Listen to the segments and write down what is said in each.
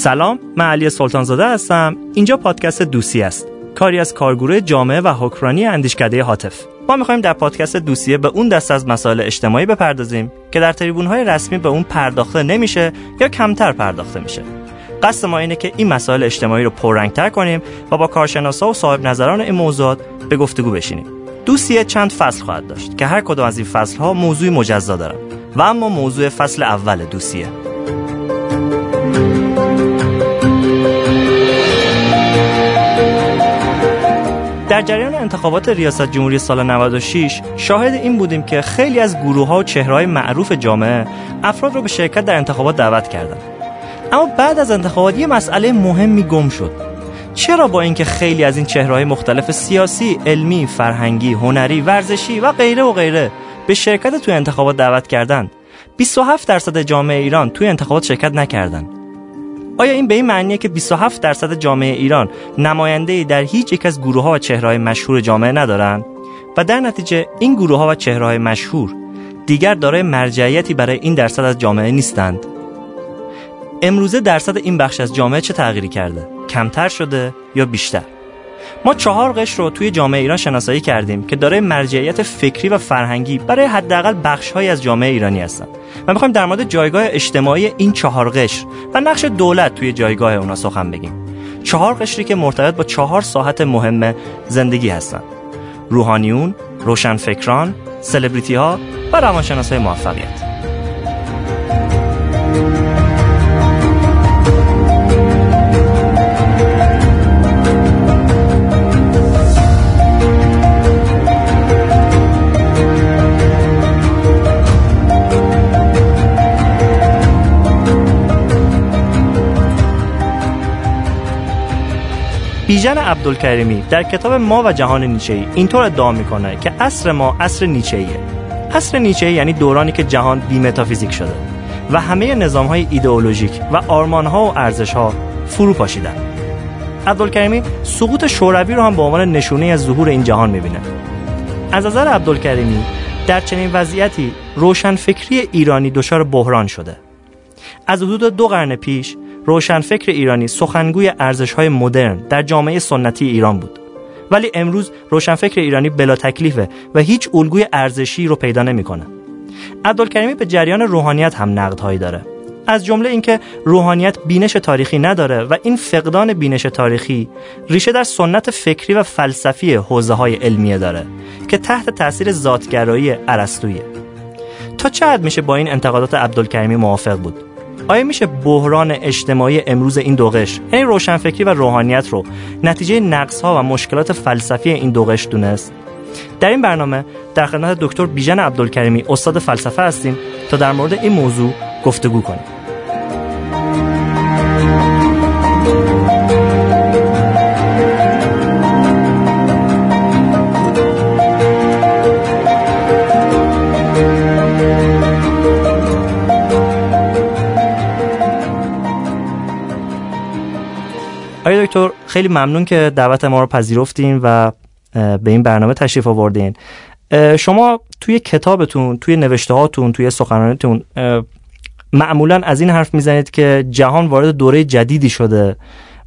سلام من علی سلطانزاده هستم. اینجا پادکست دوسی است. کاری از کارگروه جامعه و حکمرانی اندیشکده حاطف. ما می‌خوایم در پادکست دوسیه به اون دست از مسائل اجتماعی بپردازیم که در تریبون های رسمی به اون پرداخته نمیشه یا کمتر پرداخته میشه. قصد ما اینه که این مسائل اجتماعی رو پررنگتر کنیم و با کارشناسا و صاحب نظران این موضوعات به گفتگو بشینیم. دوسیه چند فصل خواهد داشت که هر کدام از این فصل ها موضوع مجزا دارن. و اما موضوع فصل اول دوسیه در جریان انتخابات ریاست جمهوری سال 96 شاهد این بودیم که خیلی از گروه ها و چهرهای معروف جامعه افراد رو به شرکت در انتخابات دعوت کردند. اما بعد از انتخابات یه مسئله مهمی گم شد. چرا با اینکه خیلی از این چهرهای مختلف سیاسی، علمی، فرهنگی، هنری، ورزشی و غیره و غیره به شرکت توی انتخابات دعوت کردند 27 درصد جامعه ایران توی انتخابات شرکت نکردند. آیا این به این معنیه که 27 درصد جامعه ایران نماینده در هیچ یک از گروه ها و چهرهای مشهور جامعه ندارند؟ و در نتیجه این گروه ها و چهرهای مشهور دیگر دارای مرجعیتی برای این درصد از جامعه نیستند؟ امروزه درصد این بخش از جامعه چه تغییری کرده؟ کمتر شده یا بیشتر؟ ما چهار قشر رو توی جامعه ایران شناسایی کردیم که دارای مرجعیت فکری و فرهنگی برای حداقل بخشهایی از جامعه ایرانی هستند و می‌خوایم در مورد جایگاه اجتماعی این چهار قشر و نقش دولت توی جایگاه اونا سخن بگیم. چهار قشری که مرتبط با چهار ساحت مهم زندگی هستند روحانیون روشنفکران سلبریتی ها و روانشناسای موفقیت. بیژن عبدالکریمی در کتاب ما و جهان نیچه اینطور ادعا می‌کنه که عصر ما عصر نیچه ایه عصر نیچه یعنی دورانی که جهان بی متافیزیک شده و همه نظام های ایدئولوژیک و آرمان ها و ارزش ها فرو پاشیدن عبدالکریمی سقوط شوروی رو هم به عنوان نشونه از ظهور این جهان می‌بینه. از نظر عبدالکریمی در چنین وضعیتی روشنفکری ایرانی دچار بحران شده. از حدود دو قرن پیش روشنفکر ایرانی سخنگوی های مدرن در جامعه سنتی ایران بود. ولی امروز روشنفکر ایرانی بلا تکلیفه و هیچ الگوی ارزشی رو پیدا نمی‌کنه. عبدالکریمی به جریان روحانیت هم نقدهایی داره. از جمله اینکه روحانیت بینش تاریخی نداره و این فقدان بینش تاریخی ریشه در سنت فکری و فلسفی حوزه های علمیه داره که تحت تاثیر ذاتگرایی ارسطویی. تا حد میشه با این انتقادات عبدالکریمی موافق بود؟ آیا میشه بحران اجتماعی امروز این دو قشر یعنی روشنفکری و روحانیت رو نتیجه نقص ها و مشکلات فلسفی این دو قشر دونست؟ در این برنامه در خدمت دکتر بیژن عبدالکریمی استاد فلسفه هستیم تا در مورد این موضوع گفتگو کنیم. آقای دکتر خیلی ممنون که دعوت ما رو پذیرفتین و به این برنامه تشریف آوردین. شما توی کتابتون توی نوشته هاتون توی سخنرانیتون معمولا از این حرف می‌زنید که جهان وارد دوره جدیدی شده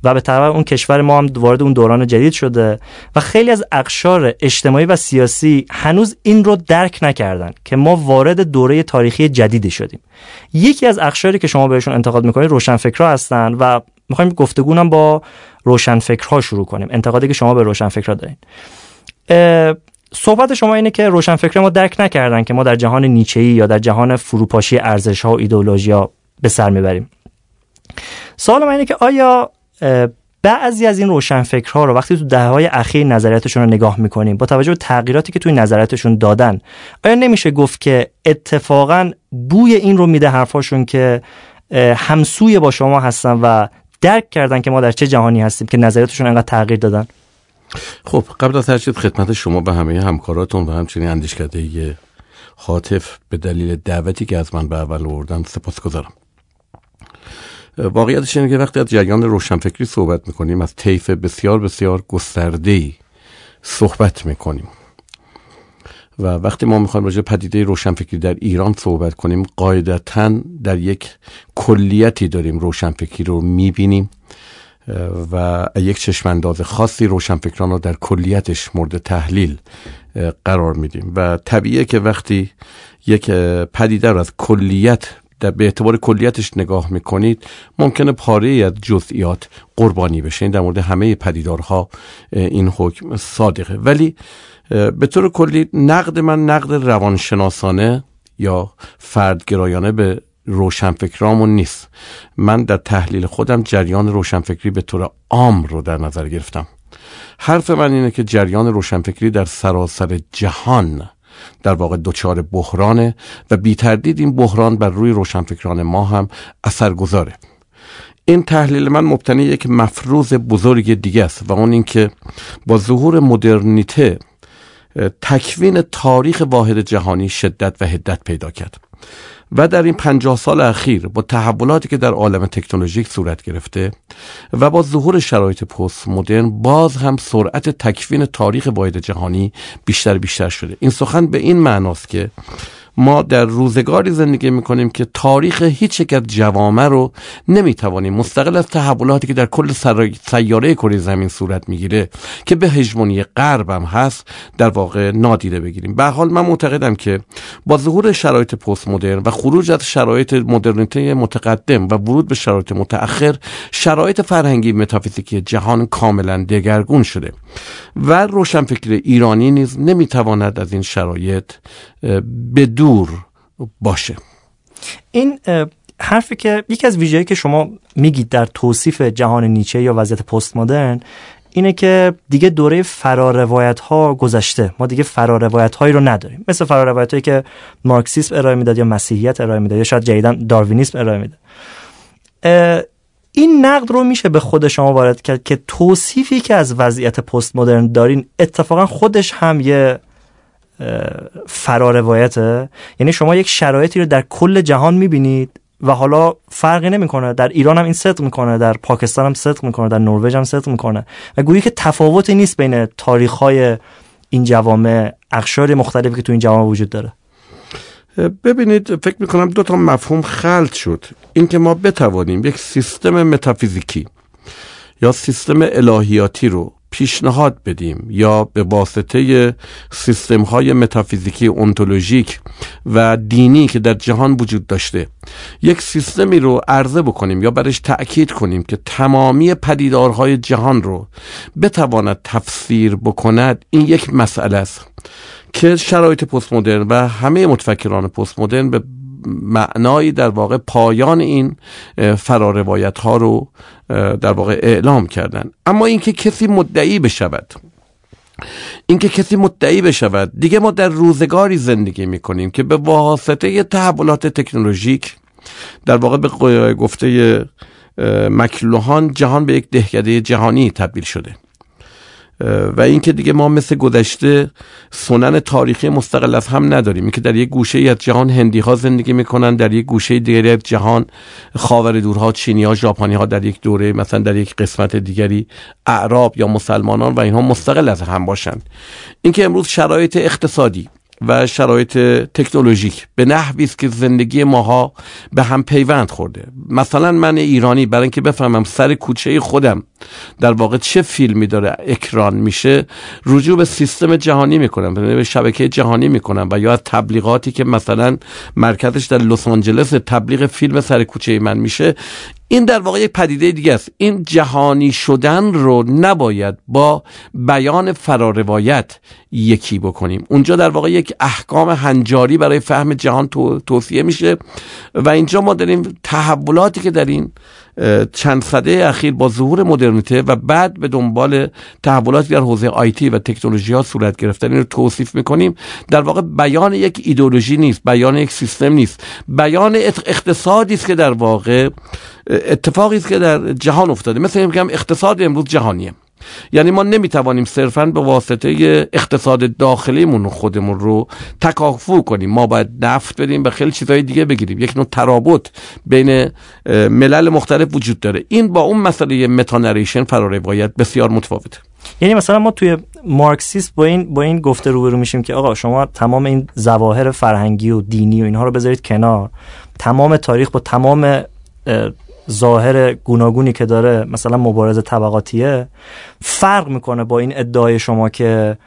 و به طبع اون کشور ما هم وارد اون دوران جدید شده و خیلی از اقشار اجتماعی و سیاسی هنوز این رو درک نکردن که ما وارد دوره تاریخی جدیدی شدیم. یکی از اقشاری که شما بهشون انتقاد می‌کنید روشنفکرها هستن و می‌خوایم گفتگونم با روشنفکرها شروع کنیم. انتقادی که شما به روشنفکرها دارین. صحبت شما اینه که روشنفکر ما درک نکردن که ما در جهان نیچه‌ای یا در جهان فروپاشی ارزش ها و ایدئولوژی ها به سر می‌بریم. سوال من اینه که آیا بعضی از این روشنفکرها رو وقتی تو دهه های اخیر نظریاتشون رو نگاه می‌کنیم با توجه به تغییراتی که توی نظریاتشون دادن آیا نمیشه گفت که اتفاقا بوی این رو میده حرفاشون که همسوی با شما هستن و درک کردن که ما در چه جهانی هستیم که نظریاتشون انقدر تغییر دادن. خب قبل از هر خدمت شما به همه همکاراتون و همچنین اندیشکده خاطف به دلیل دعوتی که از من به اول آوردن سپاس گذارم واقعیتش اینه که وقتی از جریان روشنفکری صحبت می‌کنیم از طیف بسیار بسیار گسترده صحبت می‌کنیم. و وقتی ما می‌خوایم راجع پدیده روشنفکری در ایران صحبت کنیم قاعدتا در یک کلیتی داریم روشنفکری رو می‌بینیم و یک چشمانداز خاصی روشنفکران رو در کلیتش مورد تحلیل قرار میدیم. و طبیعه که وقتی یک پدیده رو از کلیت در به اعتبار کلیتش نگاه می‌کنید ممکنه پاره از جزئیات قربانی بشه. این در مورد همه پدیدارها این حکم صادقه. ولی به طور کلی نقد من نقد روانشناسانه یا فردگرایانه به روشنفکرامون نیست. من در تحلیل خودم جریان روشنفکری به طور عام رو در نظر گرفتم. حرف من اینه که جریان روشنفکری در سراسر جهان در واقع دچار بحرانه و بی تردید این بحران بر روی روشنفکران ما هم اثر گذاره این تحلیل من مبتنی یک مفروض بزرگ دیگه است و اون اینکه با ظهور مدرنیته تکوین تاریخ واحد جهانی شدت و هدت پیدا کرد. و در این پنجاه سال اخیر با تحولاتی که در عالم تکنولوژیک صورت گرفته و با ظهور شرایط پست مدرن باز هم سرعت تکوین تاریخ واحد جهانی بیشتر بیشتر شده. این سخن به این معناست که ما در روزگاری زندگی می‌کنیم که تاریخ هیچ یک از جوامع رو نمی‌توانیم مستقل از تحولاتی که در کل سیاره کره زمین صورت می‌گیره که به هژمونی غرب هم هست در واقع نادیده بگیریم. به حال من معتقدم که با ظهور شرایط پست مدرن و خروج از شرایط مدرنیته متقدم و ورود به شرایط متأخر شرایط فرهنگی متافیزیکی جهان کاملا دگرگون شده و روشنفکر ایرانی نیز نمی‌تواند از این شرایط به دور باشه. این حرفی که یکی از ویژه‌ای که شما میگید در توصیف جهان نیچه یا وضعیت پست مدرن اینه که دیگه دوره فراروایت ها گذشته. ما دیگه فراروایت هایی رو نداریم. مثل فراروایت هایی که مارکسیسم ارائه می‌داد یا مسیحیت ارائه می‌داد یا شاید جدیدا داروینیسم ارائه می‌داد. این نقد رو میشه به خود شما وارد کرد که توصیفی که از وضعیت پست مدرن دارین اتفاقا خودش هم یه فراروایته یعنی شما یک شرایطی رو در کل جهان می‌بینید و حالا فرقی نمی‌کنه. در ایران هم این صدق می‌کنه در پاکستان هم صدق می‌کنه در نروژ هم صدق می‌کنه. و گویی که تفاوتی نیست بین تاریخ های این جوامع اقشار مختلفی که تو این جوامع وجود داره. ببینید فکر می‌کنم دو تا مفهوم خلط شد. اینکه ما بتوانیم یک سیستم متافیزیکی یا سیستم الهیاتی رو پیشنهاد بدیم یا به واسطه سیستم های متافیزیکی اونتولوژیک و دینی که در جهان وجود داشته یک سیستمی رو عرضه بکنیم یا برش تأکید کنیم که تمامی پدیدارهای جهان رو بتواند تفسیر بکند. این یک مسئله است که شرایط پست مدرن و همه متفکران پست مدرن به معنایی در واقع پایان این فراروایت ها رو در واقع اعلام کردن. اما اینکه کسی مدعی بشود اینکه کسی مدعی بشود دیگه ما در روزگاری زندگی می‌کنیم که به واسطه تحولات تکنولوژیک در واقع به گفته مکلوهان جهان به یک دهکده جهانی تبدیل شده. و اینکه دیگه ما مثل گذشته سنن تاریخی مستقل از هم نداریم. اینکه در یک گوشه ای از جهان هندی ها زندگی می‌کنن در یک گوشه دیگری از جهان خاور دورها چینی ها ژاپنی ها در یک دوره مثلا در یک قسمت دیگری اعراب یا مسلمانان و اینها مستقل از هم باشند. اینکه امروز شرایط اقتصادی و شرایط تکنولوژیک. به نحوی است که زندگی ماها به هم پیوند خورده. مثلا من ایرانی برای اینکه بفهمم سر کوچه خودم در واقع چه فیلمی داره اکران میشه رجوع به سیستم جهانی می‌کنم به شبکه جهانی می‌کنم و یا از تبلیغاتی که مثلا مرکزش در لس آنجلس تبلیغ فیلم سر کوچه من میشه. این در واقع یک پدیده دیگه است. این جهانی شدن رو نباید با بیان فراروایت یکی بکنیم. اونجا در واقع یک احکام هنجاری برای فهم جهان توصیه میشه و اینجا ما داریم تحولاتی که در این چند سده اخیر با ظهور مدرنیته و بعد به دنبال تحولاتی در حوزه آیتی و تکنولوژی ها صورت گرفتن. این رو توصیف می‌کنیم. در واقع بیان یک ایدولوژی نیست بیان یک سیستم نیست. بیان اقتصادی است که در واقع اتفاقی است که در جهان افتاده. مثل میگم اقتصاد امروز جهانیه. یعنی ما نمی‌توانیم صرفا به واسطه اقتصاد داخلیمون خودمون رو تکافو کنیم. ما باید نفت بدیم به خیلی چیزهای دیگه بگیریم. یک نوع ترابط بین ملل مختلف وجود داره. این با اون مسئله متانریشن فراروایت بسیار متفاوته. یعنی مثلا ما توی مارکسیست با این با این گفته روبرو میشیم که آقا شما تمام این ظواهر فرهنگی و دینی و اینها رو بذارید کنار. تمام تاریخ با تمام ظاهر گوناگونی که داره مثلا مبارزه طبقاتیه فرق می‌کنه با این ادعای شما که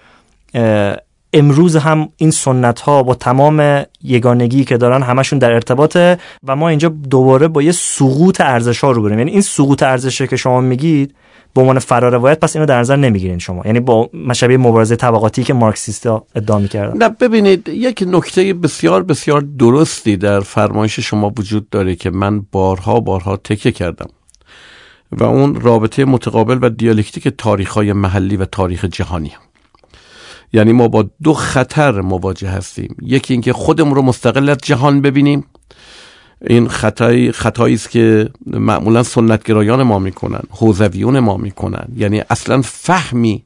امروز هم این سنت ها با تمام یگانگی که دارن همشون در ارتباطه و ما اینجا دوباره با یه سقوط ارزش ها رو بریم. یعنی این سقوط ارزشه که شما میگید به عنوان فراروایت پس اینو در نظر نمی‌گیرین شما. یعنی با مشابه مبارزه طبقاتی که مارکسیستا ادعا می‌کردن. نه ببینید یک نکته بسیار بسیار درستی در فرمایش شما وجود داره که من بارها بارها تکه کردم. و اون رابطه متقابل و دیالکتیک تاریخ های محلی و تاریخ جهانی یعنی ما با دو خطر مواجه هستیم. یکی اینکه خودمون رو مستقل از جهان ببینیم. این خطایی خطایی است که معمولا سنتگرایان ما می‌کنن حوزویون ما می‌کنن. یعنی اصلا فهمی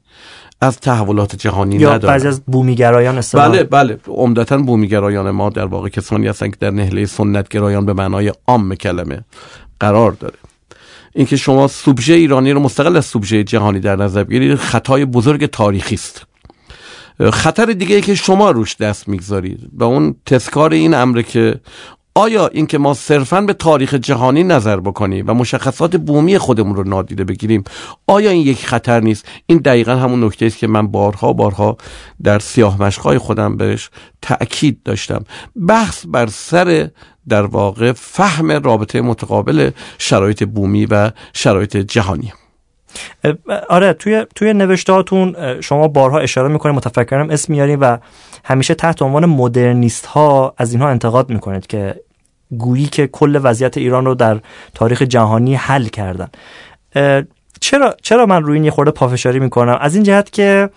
از تحولات جهانی یا ندارن. بعضی از بومیگرایان استفاده بله بله. عمدتا بومیگرایان ما در واقع کسانی هستن که در نهله سنتگرایان به معنای عام کلمه قرار داره. اینکه شما سوبژه ایرانی رو مستقل از سوبژه جهانی در نظر بگیرید خطای بزرگ تاریخی است. خطر دیگه ای که شما روش دست می‌گذارید و اون تذکار این امره که آیا اینکه ما صرفا به تاریخ جهانی نظر بکنیم و مشخصات بومی خودمون رو نادیده بگیریم؟ آیا این یک خطر نیست؟ این دقیقا همون نکته است که من بارها بارها در سیاه مشقای خودم بهش تأکید داشتم. بحث بر سر در واقع فهم رابطه متقابل شرایط بومی و شرایط جهانی. آره توی توی نوشتهاتون شما بارها اشاره می‌کنید متفکرم اسم میارین و همیشه تحت عنوان مدرنیست ها از اینها انتقاد می‌کنید که گویی که کل وضعیت ایران رو در تاریخ جهانی حل کردن. چرا چرا من روی این یه خورده پافشاری می‌کنم؟ از این جهت که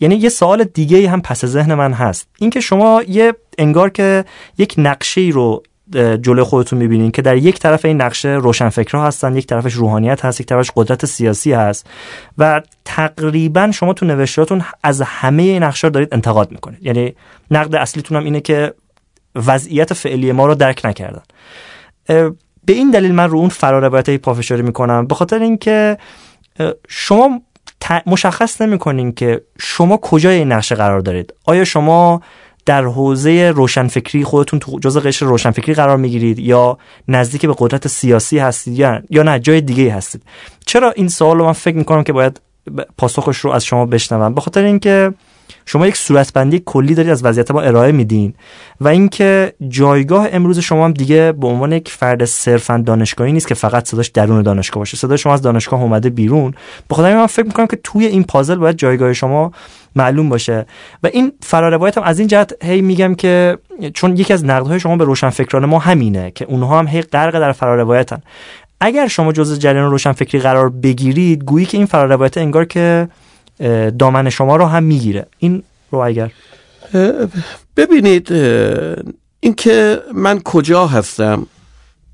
یعنی یه سوال دیگه هم پس ذهن من هست. اینکه شما یه انگار که یک نقشه رو جلوی خودتون می‌بینین که در یک طرف این نقشه روشنفکرها هستن یک طرفش روحانیت هست یک طرفش قدرت سیاسی هست و تقریبا شما تو نوشتهاتون از همه این نقشه دارید انتقاد می‌کنید. یعنی نقد اصلیتون هم اینه که وضعیت فعلی ما رو درک نکردن. به این دلیل من رو اون فراروایت پافشاری می‌کنم به خاطر اینکه شما مشخص نمی‌کنین که شما کجای این نقشه قرار دارید. آیا شما در حوزه روشنفکری خودتون تو جزء قشر روشنفکری قرار می‌گیرید یا نزدیک به قدرت سیاسی هستید یا یا نه جای دیگه هستید. چرا این سوال رو من فکر می‌کنم که باید پاسخش رو از شما بشنوم؟ به خاطر اینکه شما یک صورتبندی کلی دارید از وضعیت ما ارائه میدین و اینکه جایگاه امروز شما هم دیگه به عنوان یک فرد صرفا دانشگاهی نیست که فقط صداش درون دانشگاه باشه. صدای شما از دانشگاه اومده بیرون. به من فکر می‌کنم که توی این پازل باید جایگاه شما معلوم باشه. و این فراروایت هم از این جهت هی میگم که چون یکی از نقدهای شما به روشنفکران ما همینه که اونها هم هی غرق در فراروایتن. اگر شما جزء جریان روشنفکری قرار بگیرید گویی که این فراروایت انگار که دامن شما رو هم می‌گیره. این رو اگر ببینید اینکه من کجا هستم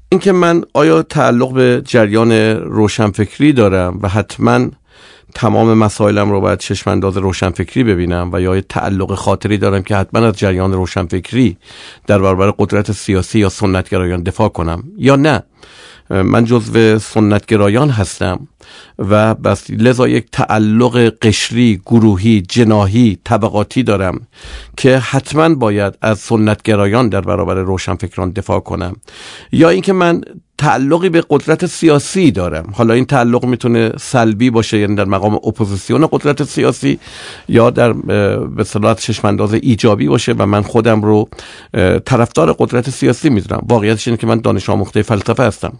اینکه من آیا تعلق به جریان روشنفکری دارم و حتما تمام مسائلم رو باید چشمانداز روشنفکری ببینم و یا تعلق خاطری دارم که حتما از جریان روشنفکری در برابر قدرت سیاسی یا سنتگرایان دفاع کنم یا نه. من جزو سنتگرایان هستم. و بس لذا یک تعلق قشری گروهی جناهی طبقاتی دارم که حتما باید از سنتگرایان در برابر روشنفکران دفاع کنم. یا اینکه من تعلقی به قدرت سیاسی دارم. حالا این تعلق می‌تونه سلبی باشه یعنی در مقام اپوزیسیون قدرت سیاسی یا در به صلاحت چشمانداز ایجابی باشه و من خودم رو طرفدار قدرت سیاسی می‌دونم. واقعیتش اینه که من دانش آموخته فلسفه هستم.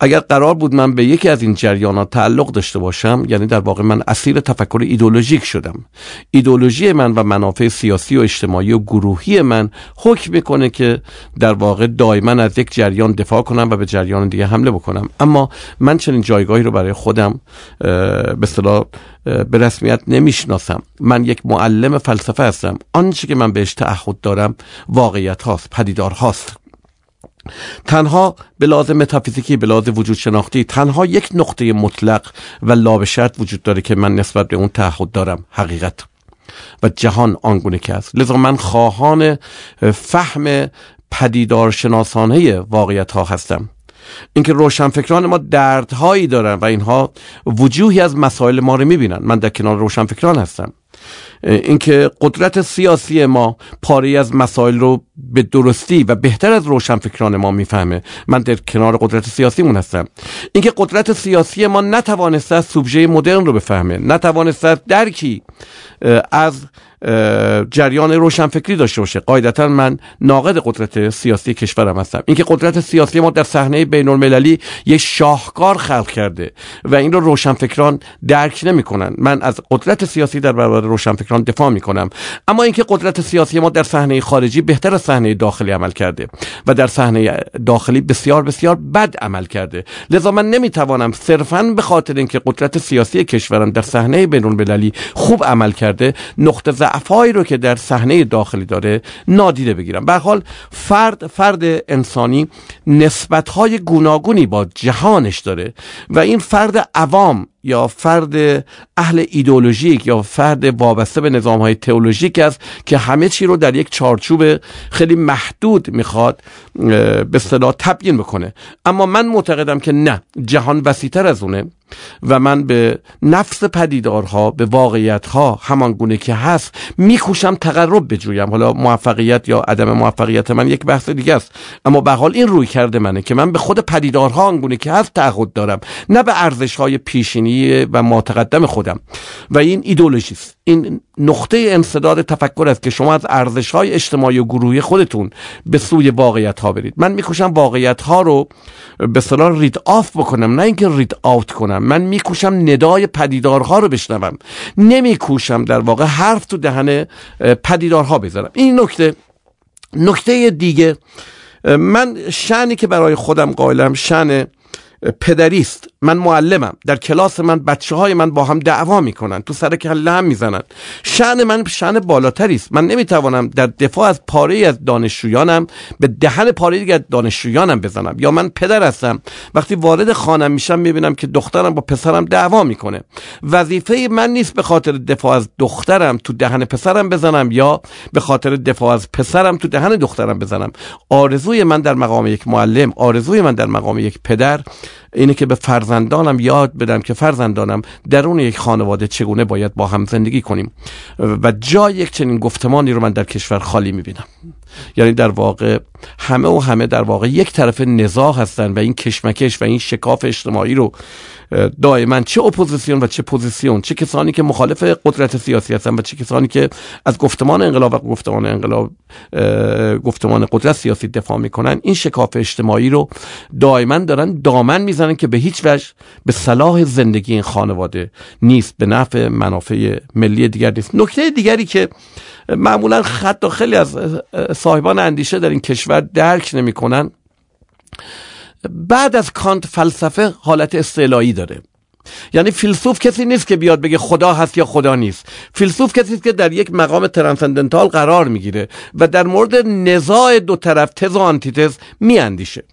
اگر قرار بود من به یکی از این جریانات تعلق داشته باشم یعنی در واقع من اسیر تفکر ایدولوژیک شدم. ایدولوژی من و منافع سیاسی و اجتماعی و گروهی من حکم می‌کنه که در واقع دائما از یک جریان دفاع کنم و به جریان دیگه حمله بکنم. اما من چنین جایگاهی رو برای خودم به اصطلاح به رسمیت نمی‌شناسم. من یک معلم فلسفه هستم. آنچه که من بهش تعهد دارم واقعیت هاست پدیدار هاست. تنها به لازم متافیزیکی به لازم وجود شناختی تنها یک نقطه مطلق و لا شرط وجود داره که من نسبت به اون تعهد دارم حقیقت. و جهان آنگونه که است. لذا من خواهان فهم پدیدار شناسانه واقعیت ها هستم. اینکه روشنفکران ما دردهایی دارن و اینها وجوهی از مسائل ما رو می‌بینن. من در کنار روشنفکران هستم. اینکه قدرت سیاسی ما پاره از مسائل رو به درستی و بهتر از روشنفکران ما می‌فهمه. من در کنار قدرت سیاسیمون هستم. اینکه قدرت سیاسی ما نتوانسته از سوبژه مدرن رو بفهمه نتوانسته درکی از جریان روشنفکری داشته باشه. قاعدتا من ناقد قدرت سیاسی کشورم هستم. اینکه قدرت سیاسی ما در صحنه بین المللی یک شاهکار خلق کرده و این رو روشنفکران درک نمی‌کنن. من از قدرت سیاسی در برابر روشنفکران دفاع می‌کنم. اما اینکه قدرت سیاسی ما در صحنه خارجی بهتر از صحنه داخلی عمل کرده و در صحنه داخلی بسیار بسیار بد عمل کرده. لذا من نمی‌توانم صرفا به خاطر اینکه قدرت سیاسی کشورم در صحنه بین المللی خوب عمل کرده نقطه ضعفایی رو که در صحنه داخلی داره نادیده بگیرم. به حال فرد فرد انسانی نسبتهای گوناگونی با جهانش داره و این فرد عوام یا فرد اهل ایدولوژیک یا فرد وابسته به نظام های تئولوژیک است که همه چی رو در یک چارچوب خیلی محدود می‌خواد به صلاح تبیین بکنه. اما من معتقدم که نه جهان وسیتر از اونه و من به نفس پدیدارها به واقعیتها همان گونه که هست میکوشم تقرب بجویم. حالا موفقیت یا عدم موفقیت من یک بحث دیگه است. اما به حال این روی کرده منه که من به خود پدیدارها آنگونه که هست تعهد دارم. نه به ارزش های پیشینی و متقدم خودم. و این ایدولوژی است. این نقطه انصداد تفکر است که شما از ارزش های اجتماعی و گروهی خودتون به سوی واقعیت ها برید. من میکوشم واقعیت ها رو به صلاح رید آف بکنم نه اینکه رید آوت کنم. من میکوشم ندای پدیدارها رو بشنوم. نمیکوشم در واقع حرف تو دهن پدیدارها بذارم. این نکته. نکته دیگه من شنی که برای خودم قائلم شن پدریست. من معلمم. در کلاس من بچه های من با هم دعوا می‌کنن. تو سر کله هم می‌زنن. شعن من شعن بالاتری است من نمی‌توانم در دفاع از پاره از دانشجویانم به دهن پاره دیگه از دانشجویانم بزنم. یا من پدر هستم. وقتی وارد خانم میشم می‌بینم که دخترم با پسرم دعوا می‌کنه. وظیفه من نیست به خاطر دفاع از دخترم تو دهن پسرم بزنم یا به خاطر دفاع از پسرم تو دهن دخترم بزنم. آرزوی من در مقام یک معلم آرزوی من در مقام یک پدر اینه که به فرزندانم یاد بدم که فرزندانم درون یک خانواده چگونه باید با هم زندگی کنیم. و جای یک چنین گفتمانی رو من در کشور خالی می‌بینم. یعنی در واقع همه و همه در واقع یک طرف نزاع هستن و این کشمکش و این شکاف اجتماعی رو دائما چه اپوزیسیون و چه پوزیسیون؟ چه کسانی که مخالف قدرت سیاسی هستن و چه کسانی که از گفتمان انقلاب و گفتمان انقلاب گفتمان قدرت سیاسی دفاع می‌کنن؟ این شکاف اجتماعی رو دائما دارن دامن می‌زنن که به هیچ وجه به صلاح زندگی این خانواده نیست به نفع منافع ملی دیگر نیست. نکته دیگری که معمولا خط خیلی از صاحبان اندیشه در این کشور درک نمی‌کنن بعد از کانت فلسفه حالت استعلایی داره. یعنی فیلسوف کسی نیست که بیاد بگه خدا هست یا خدا نیست. فیلسوف کسی است که در یک مقام transcendental قرار می‌گیره و در مورد نزاع دو طرف تز و آنتی‌تز می‌اندیشه.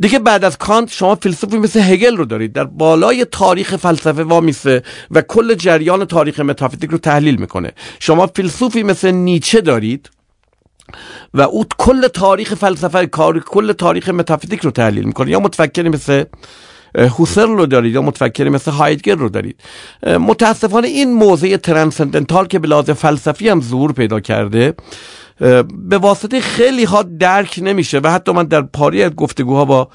دیگه بعد از کانت شما فیلسوفی مثل هگل رو دارید. در بالای تاریخ فلسفه وامیسه و کل جریان تاریخ متافیزیک رو تحلیل می‌کنه. شما فیلسوفی مثل نیچه دارید. و او کل تاریخ فلسفه کار کل تاریخ متافیزیک رو تحلیل می‌کنه. یا متفکری مثل هوسر رو دارید یا متفکری مثل هایدگر رو دارید. متاسفانه این موضع ترانسندنتال که به فلسفی هم ظهور پیدا کرده به واسطه خیلی ها درک نمیشه و حتی من در پاری از گفتگوها با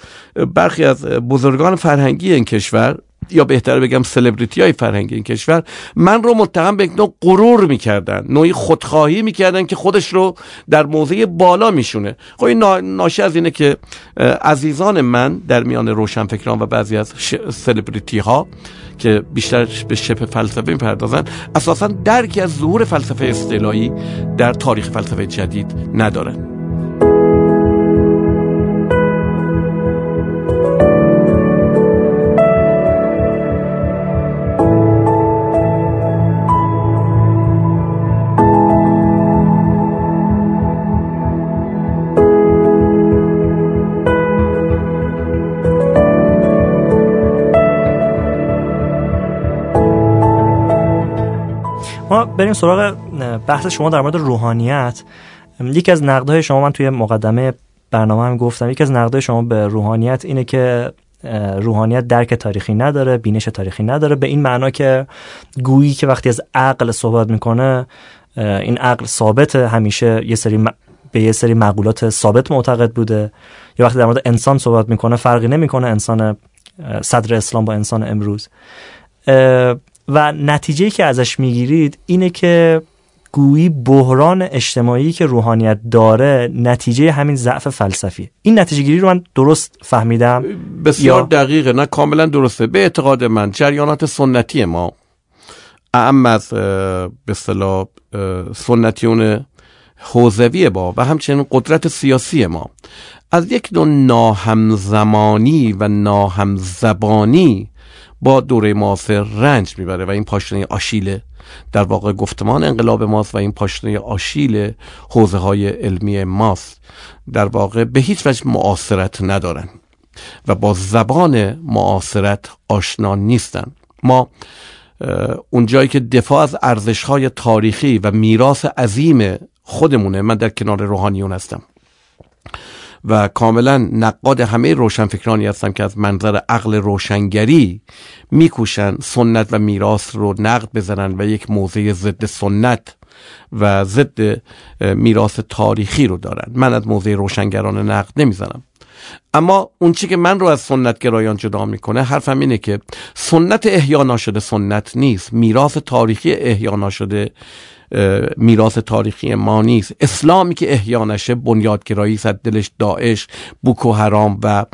برخی از بزرگان فرهنگی این کشور یا بهتر بگم سلبریتی های فرهنگی این کشور من رو متهم به نوع غرور می‌کردن نوعی خودخواهی می‌کردن که خودش رو در موضع بالا میشونه. خب این ناشی از اینه که عزیزان من در میان روشنفکران و بعضی از سلبریتی ها که بیشتر به شبه فلسفه می‌پردازن اساسا درکی از ظهور فلسفه استعلایی در تاریخ فلسفه جدید ندارن. بریم سراغ بحث شما در مورد روحانیت. یکی از نقدهای شما من توی مقدمه برنامه هم گفتم یکی از نقدای شما به روحانیت اینه که روحانیت درک تاریخی نداره بینش تاریخی نداره. به این معنا که گویی که وقتی از عقل صحبت می‌کنه این عقل ثابت همیشه یه سری به یه سری مقولات ثابت معتقد بوده. یا وقتی در مورد انسان صحبت می‌کنه فرقی نمی‌کنه انسان صدر اسلام با انسان امروز. و نتیجه که ازش می‌گیرید اینه که گویی بحران اجتماعی که روحانیت داره نتیجه همین ضعف فلسفی این نتیجه گیری رو من درست فهمیدم بسیار یا... دقیقه نه کاملا درسته. به اعتقاد من جریانات سنتی ما اعم از به اصطلاح سنتیون حوزوی با و همچنین قدرت سیاسی ما از یک نوع ناهمزمانی و ناهمزبانی با دوره معاصر رنج می‌بره و این پاشنه آشیله. در واقع گفتمان انقلاب ماست و این پاشنه آشیل حوزه های علمی ماست. در واقع به هیچ وجه معاصرت ندارن و با زبان معاصرت آشنا نیستن. ما اونجایی که دفاع از ارزش های تاریخی و میراث عظیم خودمونه من در کنار روحانیون هستم. و کاملا نقاد همه روشنفکرانی هستم که از منظر عقل روشنگری میکوشن سنت و میراث رو نقد بزنن و یک موضع ضد سنت و ضد میراث تاریخی رو دارن. من از موضع روشنگران نقد نمی‌زنم. اما اون چی که من رو از سنت گرایان جدا می‌کنه حرفم اینه که سنت احیا ناشده سنت نیست. میراث تاریخی احیا ناشده میراث تاریخی ما نیست. اسلامی که احیا نشه بنیادگرایی صد دلش داعش بوکو حرام و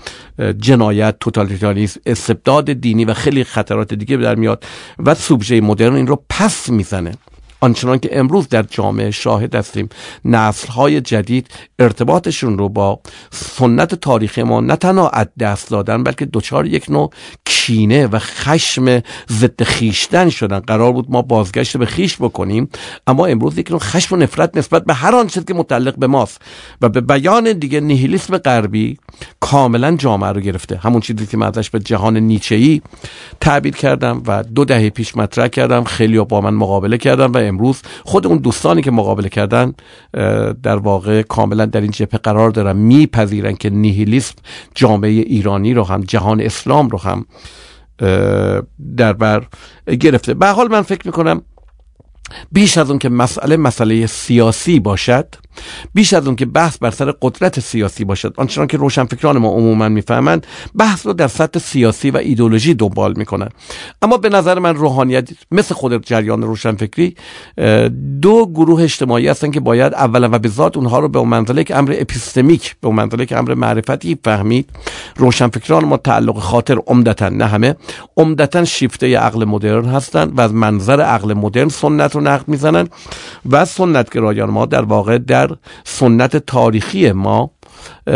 جنایت توتالیتاریسم استبداد دینی و خیلی خطرات دیگه در میاد و سوبژه مدرن این رو پس می‌زنه. آنچنان که امروز در جامعه شاهد هستیم نسل های جدید ارتباطشون رو با سنت تاریخی ما نه تنها از دست دادن بلکه دچار یک نوع کینه و خشم ضد خیشتن شدن. قرار بود ما بازگشت به خیش بکنیم اما امروز یک نوع خشم و نفرت نسبت به هر آنچه که متعلق به ماست و به بیان دیگه نیهیلیسم غربی کاملا جامعه رو گرفته. همون چیزی که من ازش به جهان نیچه‌ای تعبیر کردم و دو دهه پیش مطرح کردم خیلی با من مقابله کردم و امروز خود اون دوستانی که مقابله کردن در واقع کاملا در این جبهه قرار دارن میپذیرن که نیهیلیسم جامعه ایرانی رو هم جهان اسلام رو هم در بر گرفته. به حال من فکر می‌کنم بیش از اون که مسئله مسئله سیاسی باشد بیش از اون که بحث بر سر قدرت سیاسی باشد آنچنان که روشنفکران ما عموما می‌فهمند بحث رو در سطح سیاسی و ایدولوژی دنبال می‌کنن اما به نظر من روحانیت مثل خود جریان روشنفکری دو گروه اجتماعی هستن که باید اولا و به ذات اونها رو به منزله که امر اپیستمیک به منزله که امر معرفتی فهمید. روشنفکران ما تعلق خاطر عمدتا نه همه عمدتا شیفته عقل مدرن هستند و از منظر عقل مدرن سنت رو نقد می‌زنن و سنتگرایان ما در واقع در سنت تاریخی ما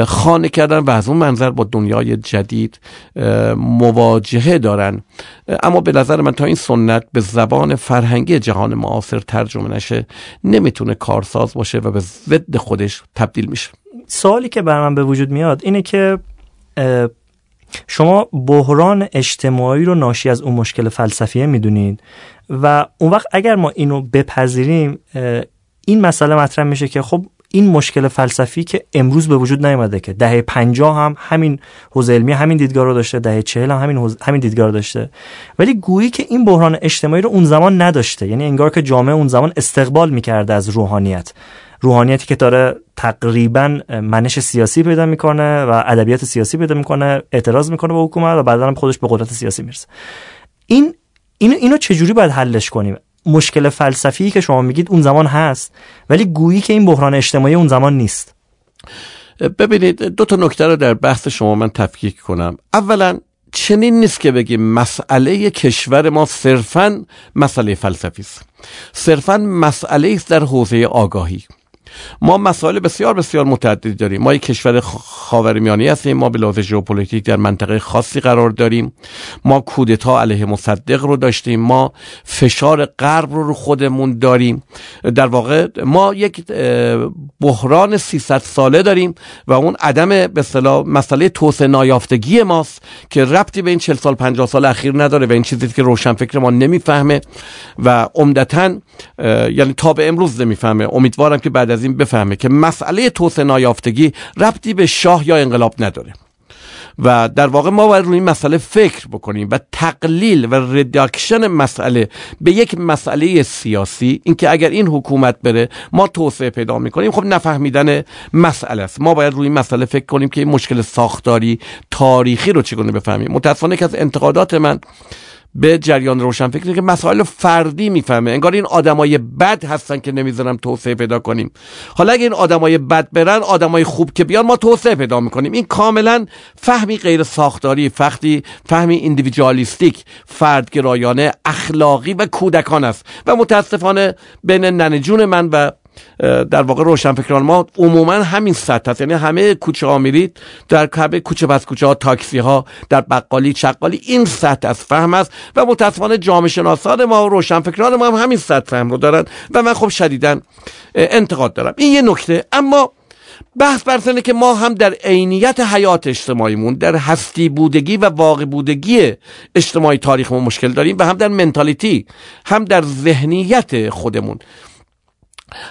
خانه کردن و از اون منظر با دنیای جدید مواجهه دارن. اما به نظر من تا این سنت به زبان فرهنگی جهان معاصر ترجمه نشه نمی‌تونه کارساز باشه و به ضد خودش تبدیل میشه. سوالی که بر من به وجود میاد اینه که شما بحران اجتماعی رو ناشی از اون مشکل فلسفیه می‌دونید و اون وقت اگر ما اینو بپذیریم این مسئله مطرح میشه که خب این مشکل فلسفی که امروز به وجود نیومده که دهه 50 هم همین حوزه علمی همین دیدگاه رو داشته دهه 40 هم همین همین دیدگاه رو داشته. ولی گویی که این بحران اجتماعی رو اون زمان نداشته. یعنی انگار که جامعه اون زمان استقبال می‌کرده از روحانیت. روحانیتی که داره تقریبا منش سیاسی پیدا می‌کنه و ادبیات سیاسی پیدا می‌کنه اعتراض می‌کنه به حکومت و بعدا هم خودش به قدرت سیاسی می‌رسه. این اینو اینو چجوری باید حلش کنیم؟ مشکل فلسفی که شما میگید اون زمان هست. ولی گویی که این بحران اجتماعی اون زمان نیست. ببینید دو تا نکته رو در بحث شما من تفکیک کنم. اولا چنین نیست که بگیم مسئله کشور ما صرفا مسئله فلسفی است. صرفا مسئله است در حوزه آگاهی. ما مسائل بسیار بسیار متعددی داریم. ما یک کشور خاورمیانه هستیم. ما به لحاظ ژئوپلیتیک در منطقه خاصی قرار داریم. ما کودتا علیه مصدق رو داشتیم. ما فشار غرب رو رو خودمون داریم. در واقع ما یک بحران 300 ساله داریم و اون عدم به اصطلاح مسئله توسعه نایافتگی ماست که ربطی به این 40 سال 50 سال اخیر نداره و این چیزی که روشنفکر ما نمی‌فهمه و عمدتا یعنی تا به امروز نمی‌فهمه. امیدوارم که بعد از این بفهمه که مسئله توسعه نایافتگی ربطی به شاه یا انقلاب نداره. و در واقع ما باید روی این مسئله فکر بکنیم و تقلیل و رداکشن مسئله به یک مسئله سیاسی اینکه اگر این حکومت بره ما توسعه پیدا می‌کنیم. خب نفهمیدن مسئله است. ما باید روی این مسئله فکر کنیم که این مشکل ساختاری تاریخی رو چگونه بفهمیم. متاسفانه که از انتقادات من به جریان روشنفکری که مسائل فردی می‌فهمه. انگار این آدمای بد هستن که نمی‌ذارن توسعه پیدا کنیم. حالا اگه این آدمای بد برن آدمای خوب که بیان ما توسعه پیدا می‌کنیم. این کاملا فهمی غیر ساختاری فختی فهمی ایندیویدوالیستیک فردگرایانه اخلاقی و کودکان است. و متاسفانه بین ننجون من و در واقع روشنفکران ما عموما همین سطح هست یعنی همه کوچه ها میرید در کبه کوچه پس کوچه ها تاکسی ها در بقالی چقالی این سطح از فهم است و متاسفانه جامعه شناسان ما و روشنفکران ما هم همین سطح فهم رو دارن و من خب شدیدا انتقاد دارم. این یه نکته. اما بحث بر که ما هم در عینیت حیات اجتماعیمون در هستی بودگی و واقع بودگی اجتماعی تاریخمون مشکل داریم و هم در منتالیتی هم در ذهنیت خودمون.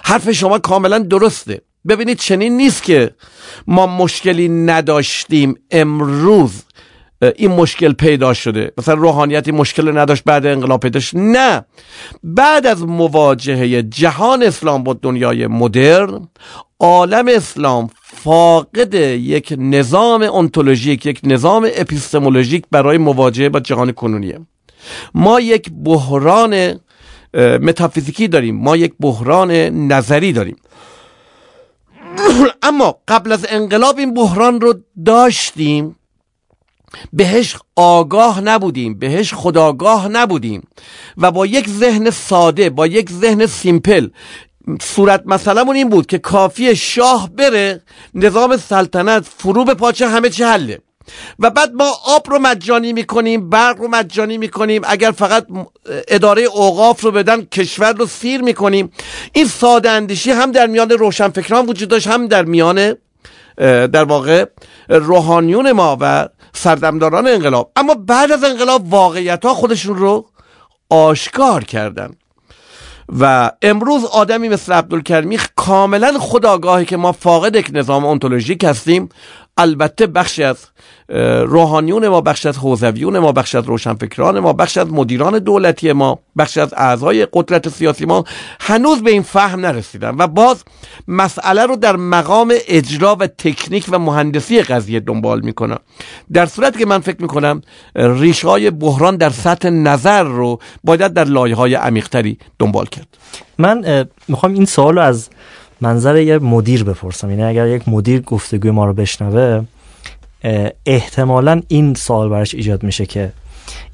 حرف شما کاملا درسته. ببینید چنین نیست که ما مشکلی نداشتیم امروز این مشکل پیدا شده. مثلا روحانیتی مشکل نداشت بعد انقلاب پیداش. نه. بعد از مواجهه جهان اسلام با دنیای مدرن عالم اسلام فاقد یک نظام انتولوژیک یک نظام اپیستمولوژیک برای مواجهه با جهان کنونیه. ما یک بحران متافیزیکی داریم. ما یک بحران نظری داریم. اما قبل از انقلاب این بحران رو داشتیم. بهش آگاه نبودیم بهش خداگاه نبودیم. و با یک ذهن ساده با یک ذهن سیمپل صورت مثلا این بود که کافی شاه بره نظام سلطنت فرو به پاچه همه چه حله. و بعد ما آب رو مجانی می‌کنیم برق رو مجانی می‌کنیم اگر فقط اداره اوقاف رو بدن کشور رو سیر می‌کنیم. این ساده اندیشی هم در میان روشنفکران وجود داشت هم در میان در واقع روحانیون ما و سردمداران انقلاب. اما بعد از انقلاب واقعیت ها خودشون رو آشکار کردن. و امروز آدمی مثل عبدالکرمی کاملا خداگاهی که ما فاقد یک نظام انتولوژیک هستیم. البته بخشی از روحانیون ما بخش از حوزویون ما بخش از روشنفکران ما بخش از مدیران دولتی ما بخش از اعضای قدرت سیاسی ما هنوز به این فهم نرسیدن و باز مسئله رو در مقام اجرا و تکنیک و مهندسی قضیه دنبال می‌کنم در صورتی که من فکر می‌کنم ریشه های بحران در سطح نظر رو باید در لایه های عمیقتری دنبال کرد. من می‌خوام این سوال از منظر یه مدیر بپرسم. یعنی اگر یک مدیر گفتگوی ما رو بشنوه احتمالا این سوال براش ایجاد میشه که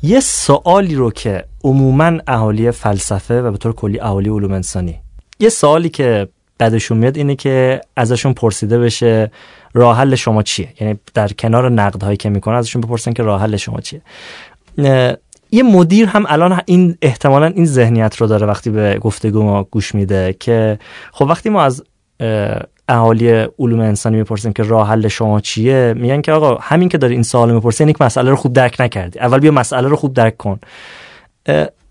یه سوالی رو که عموما اهالی فلسفه و به طور کلی اهالی علوم انسانی یه سوالی که بدشون میاد اینه که ازشون پرسیده بشه راه حل شما چیه؟ یعنی در کنار نقد هایی که می‌کنه ازشون بپرسن که راه حل شما چیه؟ یه مدیر هم الان این احتمالا این ذهنیت رو داره وقتی به گفتگو ما گوش میده که خب وقتی ما از اهالی علوم انسانی می‌پرسیم که راه حل شما چیه؟ میگن که آقا همین که داری این سوال می‌پرسی یک مسئله رو خوب درک نکردی. اول بیا مسئله رو خوب درک کن.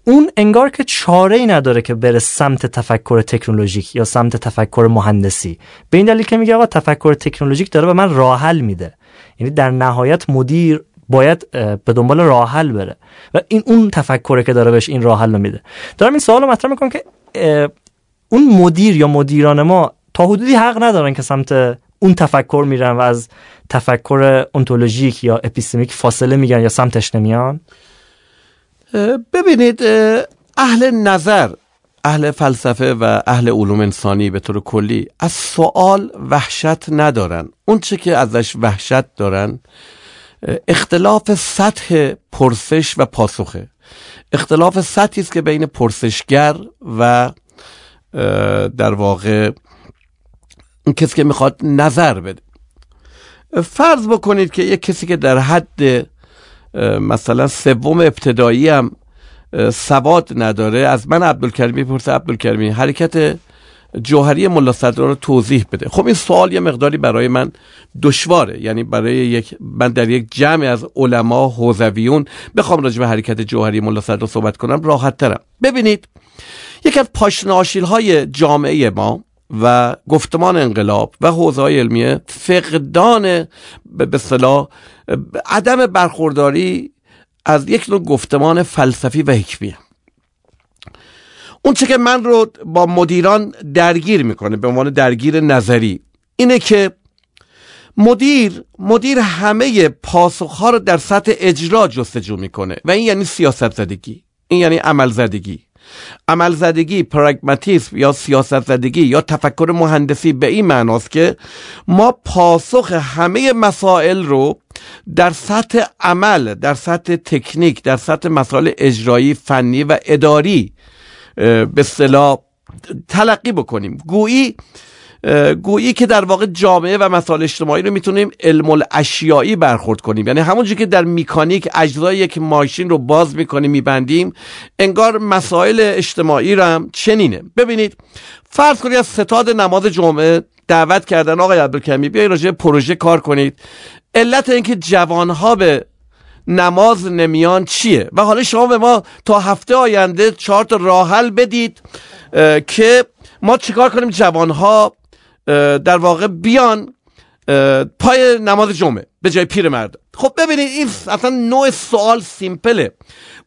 اون انگار که چاره ای نداره که بره سمت تفکر تکنولوژیک یا سمت تفکر مهندسی. به این دلیل که میگه آقا تفکر تکنولوژیک داره به من راه حل میده. یعنی در نهایت مدیر باید به دنبال راه حل بره. و این اون تفکره که داره بهش این راه حل میده. دارم این سوال مطرح می‌کنم که اون مدیر یا مدیران ما حدودی حق ندارن که سمت اون تفکر میرن و از تفکر انتولوژیک یا اپیستمیک فاصله میگن یا سمتش نمیان؟ ببینید اهل نظر اهل فلسفه و اهل علوم انسانی به طور کلی از سوال وحشت ندارن. اون چه که ازش وحشت دارن اختلاف سطح پرسش و پاسخه. اختلاف سطحی است که بین پرسشگر و در واقع اون کسی که می‌خواد نظر بده. فرض بکنید که یک کسی که در حد مثلا سوم ابتدایی هم سواد نداره از من عبدالکرمی پرسه عبدالکرمی حرکت جوهری ملا صدرا رو توضیح بده. خب این سوال یه مقداری برای من دشواره یعنی برای یک من در یک جمع از علما حوزویون بخوام راجع به حرکت جوهری ملا صدرا صحبت کنم راحت ترم. ببینید یکی از پاشناشیل های جامعه ما و گفتمان انقلاب و حوزه های علمیه فقدان به صلاح عدم برخورداری از یک نوع گفتمان فلسفی و حکمی اون چه که من رو با مدیران درگیر می‌کنه به عنوان درگیر نظری اینه که مدیر مدیر همه پاسخها رو در سطح اجرا جستجو می‌کنه. و این یعنی سیاست زدگی این یعنی عمل زدگی عمل زدگی پراگماتیسم یا سیاست زدگی یا تفکر مهندسی به این معناست که ما پاسخ همه مسائل رو در سطح عمل در سطح تکنیک در سطح مسائل اجرایی فنی و اداری به اصطلاح تلقی بکنیم. گویی گویی که در واقع جامعه و مسائل اجتماعی رو می‌تونیم علم الاشیایی برخورد کنیم. یعنی همونجور که در میکانیک اجزای یک ماشین رو باز می‌کنیم میبندیم انگار مسائل اجتماعی رو هم چنینه. ببینید فرض کنید از ستاد نماز جمعه دعوت کردن آقای عبدالکمی بیاید راجع پروژه کار کنید. علت اینکه جوانها به نماز نمیان چیه؟ و حالا شما به ما تا هفته آینده چهار تا راحل بدید که ما چیکار کنیم؟ جوانها در واقع بیان پای نماز جمعه به جای پیر مرد. خب ببینید این اصلا نوع سوال سیمپله.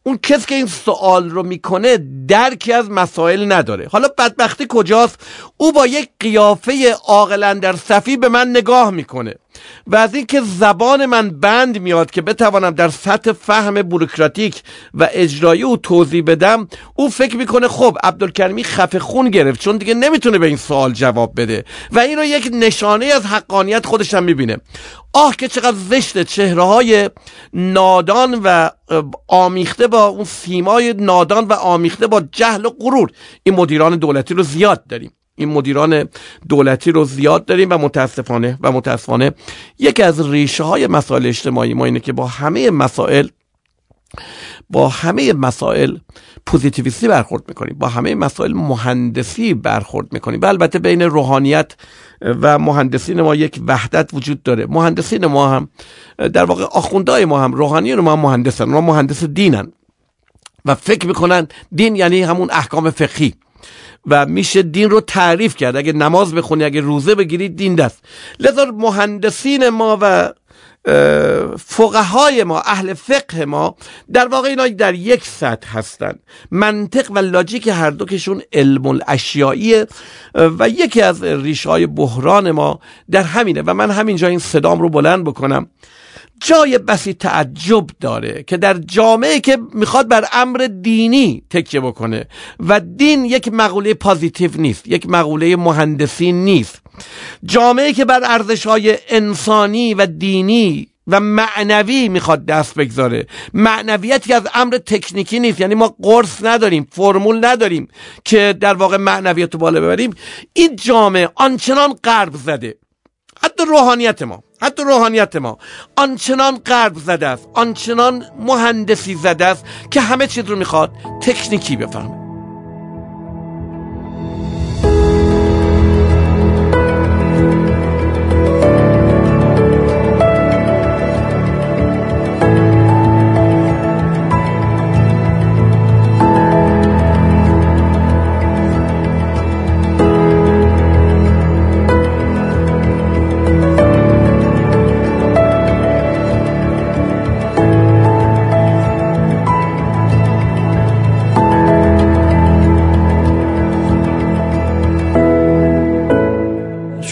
اون کسی که این سوال رو می‌کنه درکی از مسائل نداره. حالا بدبختی کجاست؟ او با یک قیافه عاقلا در صفی به من نگاه می‌کنه. و از اینکه زبان من بند میاد که بتوانم در سطح فهم بوروکراتیک و اجرایی او توضیح بدم او فکر می‌کنه خب عبدالکریمی خفه خون گرفت چون دیگه نمی‌تونه به این سوال جواب بده. و این رو یک نشانه از حقانیت خودش هم می‌بینه. آه که چقدر زشته چهره های نادان و آمیخته با اون سیمای نادان و آمیخته با جهل و غرور. این مدیران دولتی رو زیاد داریم. این مدیران دولتی رو زیاد داریم و متاسفانه و متاسفانه یکی از ریشه های مسائل اجتماعی ما اینه که با همه مسائل با همه مسائل پوزیتیویستی برخورد می‌کنیم. با همه مسائل مهندسی برخورد می‌کنیم. و البته بین روحانیت و مهندسین ما یک وحدت وجود داره. مهندسین ما هم در واقع آخوندهای ما هم روحانیون ما هم مهندسن. ما مهندس دینن. و فکر می‌کنن دین یعنی همون احکام فقهی. و میشه دین رو تعریف کرد. اگه نماز بخونی اگه روزه بگیری دین دست. لذا مهندسین ما و فقهای ما اهل فقه ما در واقع اینا در یک سطح هستن. منطق و لاجیک هر دو کشون علم الاشیاییه و یکی از ریشه های بحران ما در همینه. و من همینجا این صدام رو بلند بکنم. جای بسی تعجب داره که در جامعه که می‌خواد بر امر دینی تکیه بکنه و دین یک مقوله پازیتیو نیست یک مقوله مهندسی نیست. جامعه که بر ارزش های انسانی و دینی و معنوی می‌خواد دست بگذاره. معنویتی از امر تکنیکی نیست. یعنی ما قرص نداریم فرمول نداریم که در واقع معنویت رو بالا ببریم. این جامعه آنچنان قرب زده. حتی روحانیت ما. حتی روحانیت ما. آنچنان قرب زده است آنچنان مهندسی زده است که همه چیز رو می‌خواد تکنیکی بفهمه.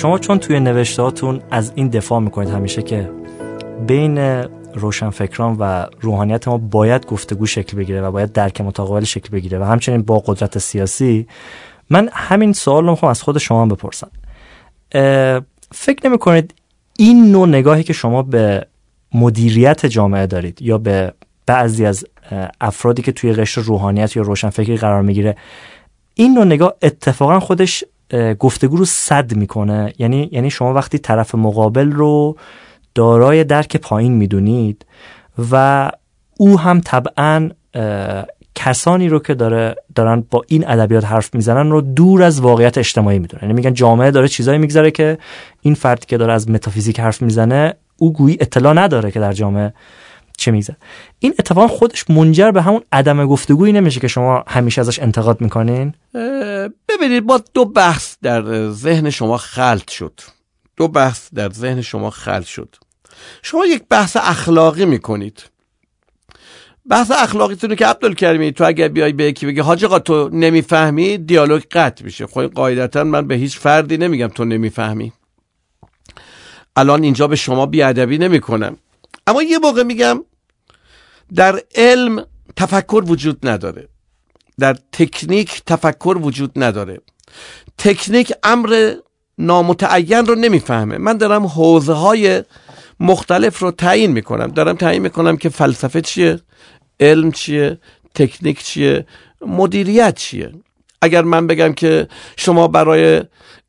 شما چون توی نوشتهاتون از این دفاع می‌کنید همیشه که بین روشنفکران و روحانیت ما باید گفتگو شکل بگیره و باید درک متقابل شکل بگیره و همچنین با قدرت سیاسی من همین سوال رو می‌خوام از خود شما بپرسم. فکر نمی کنید این نوع نگاهی که شما به مدیریت جامعه دارید یا به بعضی از افرادی که توی قشر روحانیت یا روشنفکری قرار می‌گیره این نوع نگاه اتفاقا خودش گفتگو رو صد می‌کنه. یعنی یعنی شما وقتی طرف مقابل رو دارای درک پایین می‌دونید و او هم طبعا کسانی رو که داره دارن با این ادبیات حرف می‌زنن رو دور از واقعیت اجتماعی می‌دونن یعنی میگن جامعه داره چیزایی میگذره که این فردی که داره از متافیزیک حرف می‌زنه او گویی اطلاع نداره که در جامعه چه میگذره این اتفاق خودش منجر به همون عدم گفتگویی نمیشه که شما همیشه ازش انتقاد می‌کنین؟ ببینید با دو بحث در ذهن شما خلط شد. دو بحث در ذهن شما خلط شد. شما یک بحث اخلاقی می‌کنید. بحث اخلاقیتونه که عبدالکریمی تو اگر بیای به یکی بگی حاج تو نمی‌فهمی؟ دیالوگ قطع میشه. خب قاعدتا من به هیچ فردی نمیگم تو نمی‌فهمی. الان اینجا به شما بیادبی نمی کنم اما یه موقع میگم در علم تفکر وجود نداره. در تکنیک تفکر وجود نداره. تکنیک امر نامتعین رو نمی‌فهمه. من دارم حوزه های مختلف رو تعیین می‌کنم. دارم تعیین می‌کنم که فلسفه چیه علم چیه تکنیک چیه مدیریت چیه. اگر من بگم که شما برای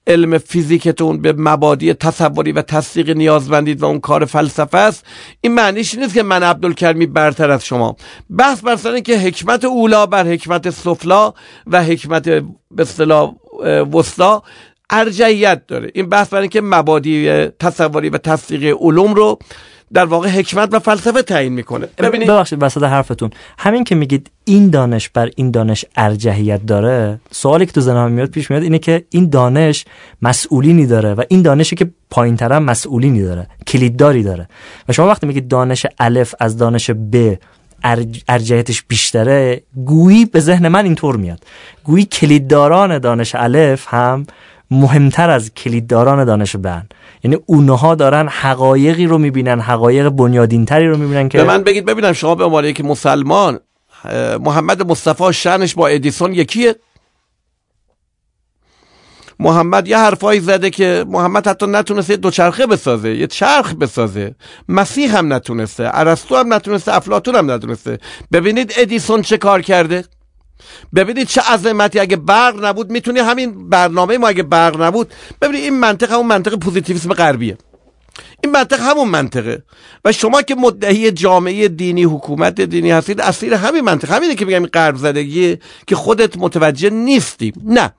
علم فیزیکتون به مبادی تصوری و تصدیق نیازمندید و اون کار فلسفه است این معنیش نیست که من عبدالکرمی برتر از شما. بحث بر سر که حکمت اولا بر حکمت سفلا و حکمت به اصطلاح وسطا ارجعیت داره. این بحث برای اینکه مبادی تصوری و تصدیق علوم رو در واقع حکمت و فلسفه تعیین می‌کنه. ببینید ببخشید وسط حرفتون. همین که میگید این دانش بر این دانش ارجحیت داره سوالی که تو ذهنم میاد پیش میاد اینه که این دانش مسئولینی داره و این دانشی که پایینتر هم مسئولینی داره کلیدداری داره. و شما وقتی میگید دانش الف از دانش ب ارجحیتش بیشتره گویی به ذهن من اینطور میاد. گویی کلیدداران دانش الف هم مهمتر از کلیدداران دانش بن یعنی اونها دارن حقایقی رو می‌بینن حقایق بنیادینتری رو می‌بینن که به من بگید ببینم شما به عنوان که مسلمان محمد مصطفی شنش با ادیسون یکیه؟ محمد یه حرفایی زده که محمد حتی نتونسته دوچرخه بسازه یه چرخ بسازه. مسیح هم نتونسته ارسطو هم نتونسته افلاطون هم نتونسته. ببینید ادیسون چه کار کرده؟ ببینید چه عظمتی اگه برق نبود می‌تونی همین برنامه ما اگه برق نبود ببینید این منطق همون منطق پوزیتیویسم غربیه. این منطق همون منطقه. و شما که مدعی جامعه دینی حکومت دینی هستید اسیر همین منطق همینه که میگم غرب زدگی که خودت متوجه نیستی. نه.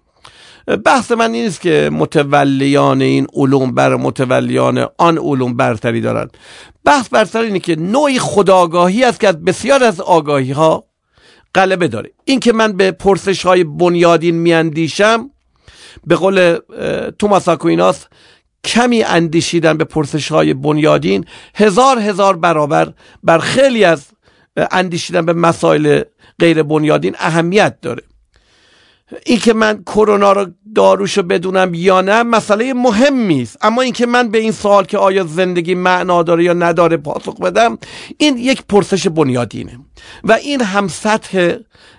بحث من نیست که متولیان این علوم بر متولیان آن علوم برتری دارند بحث بر سر اینه که نوعی خداگاهی است که از بسیار از آگاهی ها غلبه داره. این که من به پرسش های بنیادین میاندیشم به قول توماس آکویناس کمی اندیشیدن به پرسش های بنیادین هزار هزار برابر بر خیلی از اندیشیدن به مسائل غیر بنیادین اهمیت داره. این که من کرونا رو داروشو بدونم یا نه مسئله مهمی است. اما اینکه من به این سوال که آیا زندگی معنا داره یا نداره پاسخ بدم این یک پرسش بنیادینه. و این هم سطح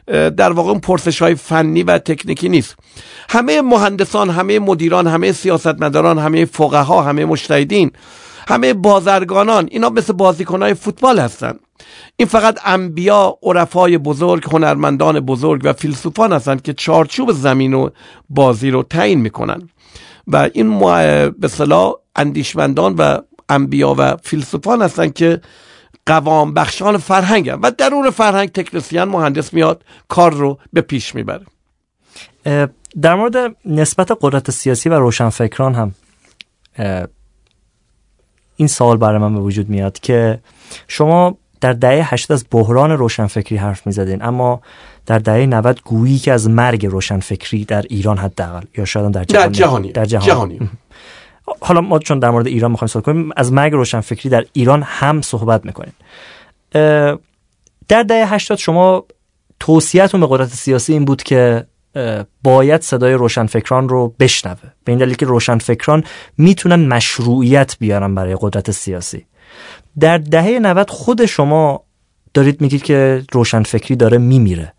در واقع پرسش های فنی و تکنیکی نیست. همه مهندسان همه مدیران همه سیاستمداران همه فقها همه مشتهدین همه بازرگانان اینا مثل بازیکنهای فوتبال هستن. این فقط انبیا عرفای بزرگ هنرمندان بزرگ و فیلسوفان هستند که چارچوب زمین و بازی رو تعیین می‌کنن و این به صلاح اندیشمندان و انبیا و فیلسوفان هستند که قوام بخشان فرهنگ هم. و درون فرهنگ تکنسیان مهندس میاد کار رو به پیش می‌بره در مورد نسبت قدرت سیاسی و روشنفکران هم این سوال برای من به وجود میاد که شما در دهه 80 از بحران روشنفکری حرف می‌زدین اما در دهه 90 گویی که از مرگ روشنفکری در ایران حداقل یا شاید در جهانی در جهانی, در جهانی. حالا ما چون در مورد ایران می‌خوایم صحبت کنیم از مرگ روشنفکری در ایران هم صحبت می‌کنیم. در دهه 80 شما توصیهتون به قدرت سیاسی این بود که باید صدای روشنفکران رو بشنوه. به این دلیل که روشنفکران می‌تونن مشروعیت بیارن برای قدرت سیاسی. در دهه 90 خود شما دارید میگید که روشنفکری داره میمیره.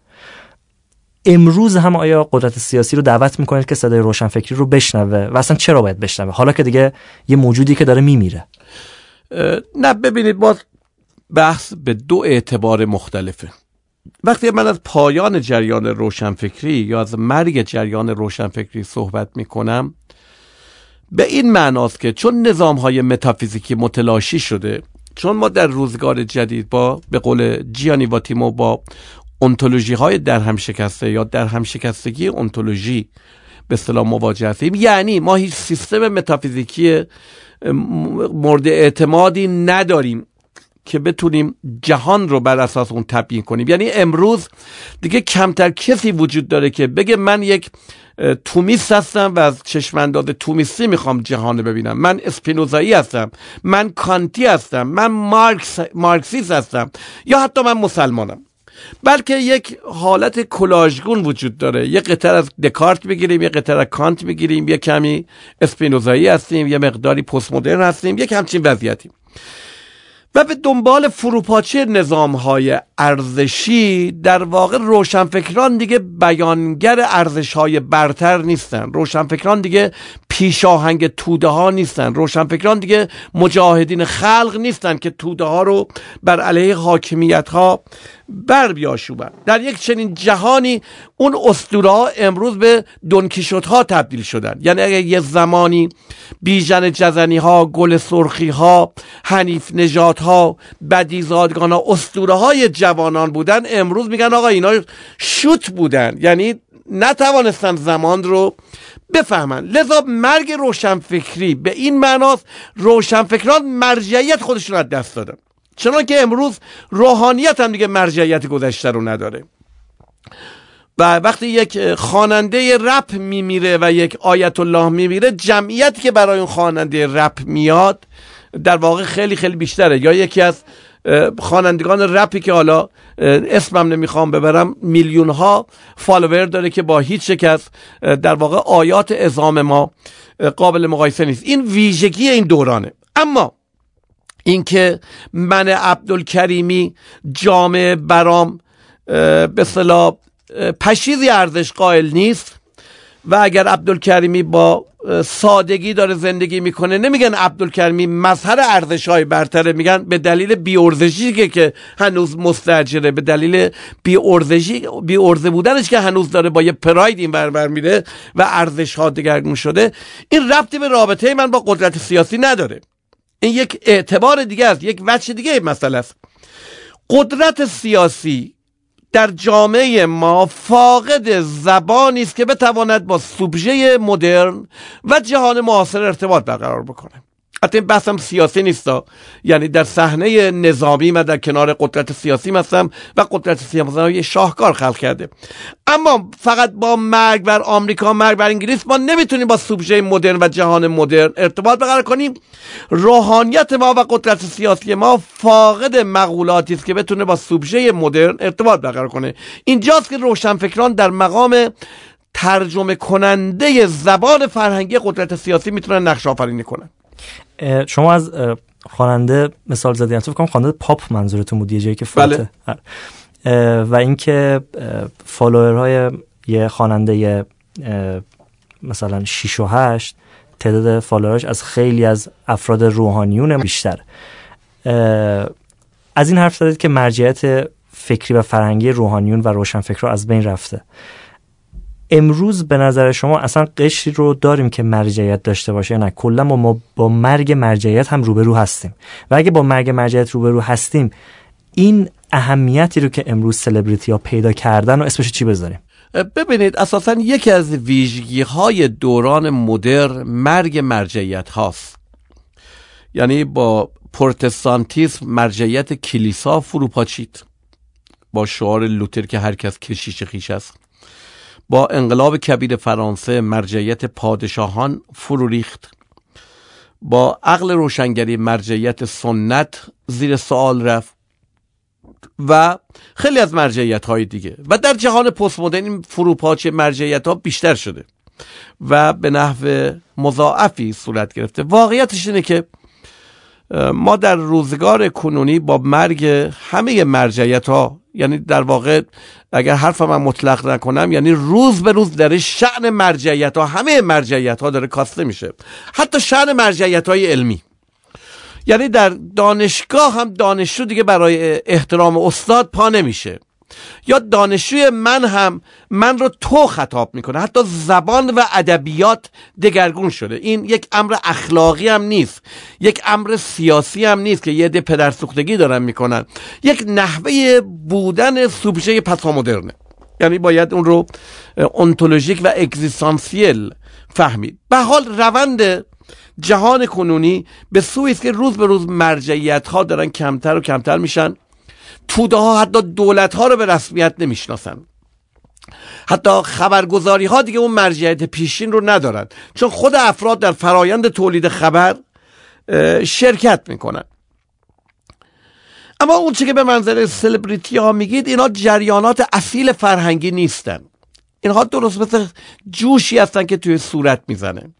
امروز هم آیا قدرت سیاسی رو دعوت می‌کنید که صدای روشنفکری رو بشنوه؟ و اصلا چرا باید بشنوه؟ حالا که دیگه یه موجودی که داره میمیره. نه ببینید باز بحث به دو اعتبار مختلفه. وقتی من از پایان جریان روشنفکری یا از مرگ جریان روشنفکری صحبت می‌کنم به این معناست که چون نظام های متافیزیکی متلاشی شده چون ما در روزگار جدید با به قول جیانی واتیمو با انتولوژی های در هم شکسته یا در هم شکستگی انتولوژی به اصطلاح مواجه هستیم یعنی ما هیچ سیستم متافیزیکی مورد اعتمادی نداریم که بتونیم جهان رو بر اساس اون تبیین کنیم. یعنی امروز دیگه کمتر کسی وجود داره که بگه من یک تومیست هستم و از چشمانداز تومیستی می‌خوام جهان ببینم. من اسپینوزایی هستم. من کانتی هستم. من مارکس مارکسیست هستم. یا حتی من مسلمانم. بلکه یک حالت کلاژگون وجود داره. یه قطر از دکارت بگیریم یه قطر از کانت بگیریم یه کمی اسپینوزایی هستیم یه مقداری پست مدرن هستیم یک همچین وضعیتی و به دنبال فروپاشی نظام های ارزشی در واقع روشنفکران دیگه بیانگر ارزش های برتر نیستن. روشنفکران دیگه پیشاهنگ توده ها نیستن. روشنفکران دیگه مجاهدین خلق نیستن که توده ها رو بر علیه حاکمیت ها بر بیاشوبن. در یک چنین جهانی اون اسطوره ها امروز به دونکیشوت ها تبدیل شدن. یعنی اگر یه زمانی بیژن جزنی ها گل سرخی ها حنیف نجات ها بدیزادگان ها اسطوره های جوانان بودن امروز میگن آقا اینا شوت بودن. یعنی نتوانستن زمان رو بفهمن. لذا مرگ روشنفکری به این معناست روشنفکران مرجعیت خودشون از دست دادن. چنان که امروز روحانیت هم دیگه مرجعیت گذشته رو نداره. و وقتی یک خواننده رپ میمیره و یک آیت الله میمیره جمعیتی که برای اون خواننده رپ میاد در واقع خیلی خیلی بیشتره. یا یکی از خوانندگان رپی که حالا اسمم نمی‌خوام ببرم میلیون ها فالوور داره که با هیچ شکست در واقع آیات ازام ما قابل مقایسه نیست. این ویژگی این دورانه. اما اینکه من عبدالکریمی جامعه برام به صلاح پشیزی ارزش قائل نیست و اگر عبدالکریمی با سادگی داره زندگی می‌کنه نمیگن عبدالکریمی مظهر ارزش های برتره میگن به دلیل بیورزشی که هنوز مستجره به دلیل بیورزشی بیورزه بودنش که هنوز داره با یه پراید این بربر میره و ارزش ها دگرگون شده. این ربطی به رابطه من با قدرت سیاسی نداره. این یک اعتبار دیگه است یک وجه دیگه مسئله است. قدرت سیاسی در جامعه ما فاقد زبانی است که بتواند با سوبژه مدرن و جهان معاصر ارتباط برقرار بکنه این بحثم سیاسی نیست یعنی در صحنه نظامی من در کنار قدرت سیاسی هستم و قدرت سیاسی شاهکار خلق کرده. اما فقط با مرگ بر آمریکا مرگ بر انگلیس ما نمی‌تونیم با سوبژه مدرن و جهان مدرن ارتباط برقرار کنیم. روحانیت ما و قدرت سیاسی ما فاقد مقولاتی است که بتونه با سوبژه مدرن ارتباط برقرار کنه. اینجاست که روشنفکران در مقام ترجمه کننده زبان فرهنگی قدرت سیاسی می‌تونن نقش آفرینی کنن. شما از خواننده مثال زدین تو فکر خواننده پاپ منظورتون بود یه جایی که بله. و اینکه follower های یه خواننده مثلا 6 و 8 تعداد follower ش از خیلی از افراد روحانیون بیشتر. از این حرف زدید که مرجعیت فکری و فرهنگی روحانیون و روشنفکرها از بین رفته. امروز به نظر شما اصلا قشری رو داریم که مرجعیت داشته باشه نه؟ کلا ما با مرگ مرجعیت هم روبرو هستیم. و اگه با مرگ مرجعیت روبرو هستیم این اهمیتی رو که امروز سلبریتی ها پیدا کردن و اسمش چی بذاریم؟ ببینید اساسا یکی از ویژگی های دوران مدر مرگ مرجعیت هاست. یعنی با پروتستانتیسم مرجعیت کلیسا فروپاچید. با شعار لوتر که هر کس کشیش خیش است. با انقلاب کبیر فرانسه مرجعیت پادشاهان فرو ریخت. با عقل روشنگری مرجعیت سنت زیر سوال رفت و خیلی از مرجعیت های دیگه. و در جهان پست مدرن این فروپاچ مرجعیت ها بیشتر شده و به نحو مضاعفی صورت گرفته. واقعیتش اینه که ما در روزگار کنونی با مرگ همه مرجعیت ها یعنی در واقع اگر حرف من مطلق نکنم یعنی روز به روز داره شعن مرجعیت ها همه مرجعیت ها داره کاسته میشه. حتی شعن مرجعیت های علمی. یعنی در دانشگاه هم دانشجو دیگه برای احترام استاد پا نمیشه. یا دانشجوی من هم من رو تو خطاب می‌کنه. حتی زبان و ادبیات دگرگون شده. این یک امر اخلاقی هم نیست. یک امر سیاسی هم نیست که یه ده پدرسوختگی دارن می‌کنن. یک نحوه بودن سوبژه مدرنه یعنی باید اون رو انتولوژیک و اگزیستانسیل فهمید. به حال روند جهان کنونی به سوی است که روز به روز مرجعیت ها دارن کمتر و کمتر میشن. توده ها حتی دولت ها رو به رسمیت نمی‌شناسن. حتی خبرگزاری ها دیگه اون مرجعیت پیشین رو ندارن. چون خود افراد در فرایند تولید خبر شرکت می‌کنن. اما اون که به منظر سلبریتی ها میگید اینا جریانات اصیل فرهنگی نیستن. اینها درست مثل جوشی هستن که توی صورت می‌زنه.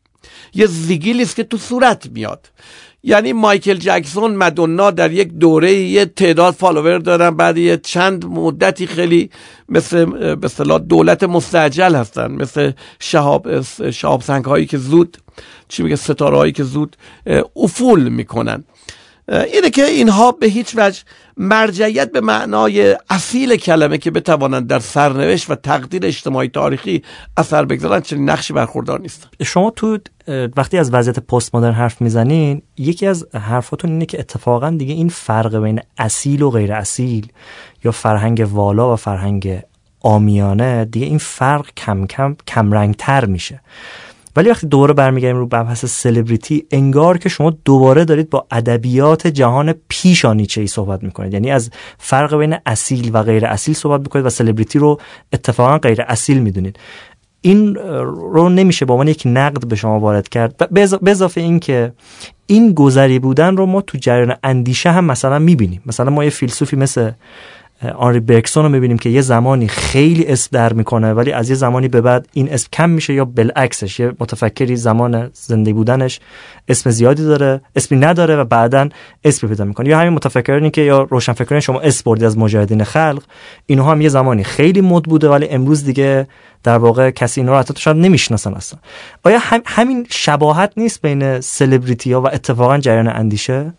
یه زیگیلی است که تو صورت میاد. یعنی مایکل جکسون مدونا در یک دوره یه تعداد فالوور دارن بعد یه چند مدتی خیلی مثل به دولت مستعجل هستن مثل شهاب شهاب سنگ هایی که زود چی میگه ستاره هایی که زود افول می‌کنن. اینه که اینها به هیچ وجه مرجعیت به معنای اصیل کلمه که بتوانند در سرنوشت و تقدیر اجتماعی تاریخی اثر بگذارن چنین نقشی برخوردار نیست شما تو وقتی از وضعیت پست مدرن حرف می‌زنین یکی از حرفاتون اینه که اتفاقا دیگه این فرق بین اصیل و غیر اصیل یا فرهنگ والا و فرهنگ آمیانه دیگه این فرق کم کم کم تر میشه. ولی وقتی دوباره برمیگردیم رو بحث سلبریتی انگار که شما دوباره دارید با ادبیات جهان پیش نیچه ای صحبت می‌کنید. یعنی از فرق بین اصیل و غیر اصیل صحبت می‌کنید و سلبریتی رو اتفاقا غیر اصیل می‌دونید. این رو نمیشه با عنوان یک نقد به شما وارد کرد. به اضافه این که این گذری بودن رو ما تو جریان اندیشه هم مثلا می‌بینیم. مثلا ما یه فیلسوفی مثل آنری برکسون رو می‌بینیم که یه زمانی خیلی اسم در می‌کنه ولی از یه زمانی به بعد این اسم کم میشه یا بالعکسش یه متفکری زمان زنده بودنش اسم زیادی داره اسمی نداره و بعدا اسم پیدا می‌کنه. یا همین متفکرانی که یا روشنفکران شما اسم بردی از مجاهدین خلق اینها هم یه زمانی خیلی مد بوده ولی امروز دیگه در واقع کسی اینا رو حتی شاید نمی‌شناسن اصلا. آیا همین شباهت نیست بین سلبریتی ها و اتفاقا جریان اندیشه؟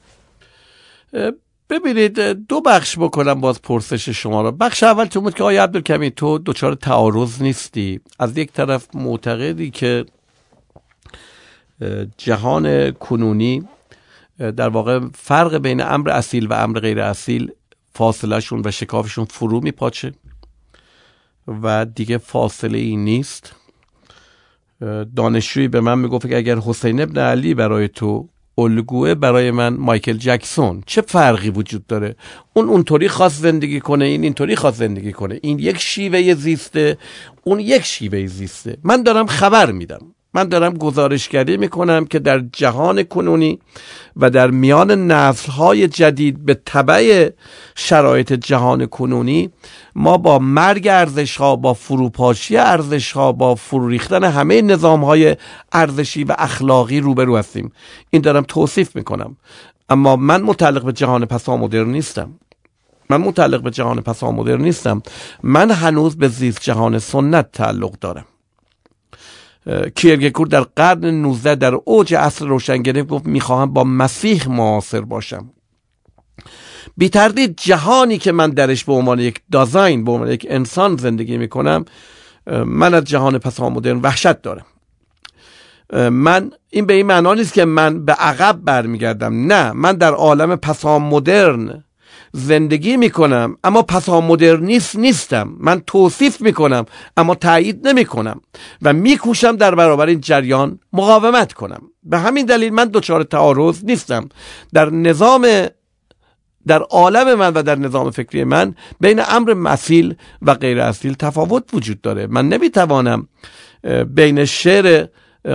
ببینید دو بخش بکنم باز پرسش شما رو. بخش اول تو بود که آیا عبدالکمی تو دچار تعارض نیستی. از یک طرف معتقدی که جهان کنونی در واقع فرق بین امر اصیل و امر غیر اصیل فاصلهشون و شکافشون فرو میپاچه و دیگه فاصله ای نیست. دانشجویی به من می‌گفت که اگر حسین ابن علی برای تو الگوه برای من مایکل جکسون. چه فرقی وجود داره؟ اون اونطوری خاص زندگی کنه این اینطوری خاص زندگی کنه. این یک شیوه زیسته اون یک شیوه زیسته. من دارم خبر میدم. من دارم گزارشگری می‌کنم که در جهان کنونی و در میان نسلهای جدید به طبع شرایط جهان کنونی ما با مرگ ارزش ها با فروپاشی ارزش ها با فرو ریختن همه نظام های ارزشی و اخلاقی روبرو هستیم. این دارم توصیف می‌کنم. اما من متعلق به جهان مدرن نیستم. من متعلق به جهان مدرن نیستم. من هنوز به زیست جهان سنت تعلق دارم. کیرگکور در قرن 19 در اوج عصر روشنگری گفت می‌خواهم با مسیح معاصر باشم. بی تردید جهانی که من درش به عنوان یک دازاین به عنوان یک انسان زندگی می‌کنم من از جهان مدرن وحشت دارم. من این به این معنا نیست که من به عقب برمیگردم. نه من در عالم مدرن زندگی می‌کنم اما پسا مدرنیست نیستم. من توصیف می‌کنم اما تایید نمی‌کنم. و میکوشم در برابر این جریان مقاومت کنم. به همین دلیل من دچار تعارض نیستم. در نظام در عالم من و در نظام فکری من بین امر مسیل و غیر اصیل تفاوت وجود داره. من نمی‌توانم بین شعر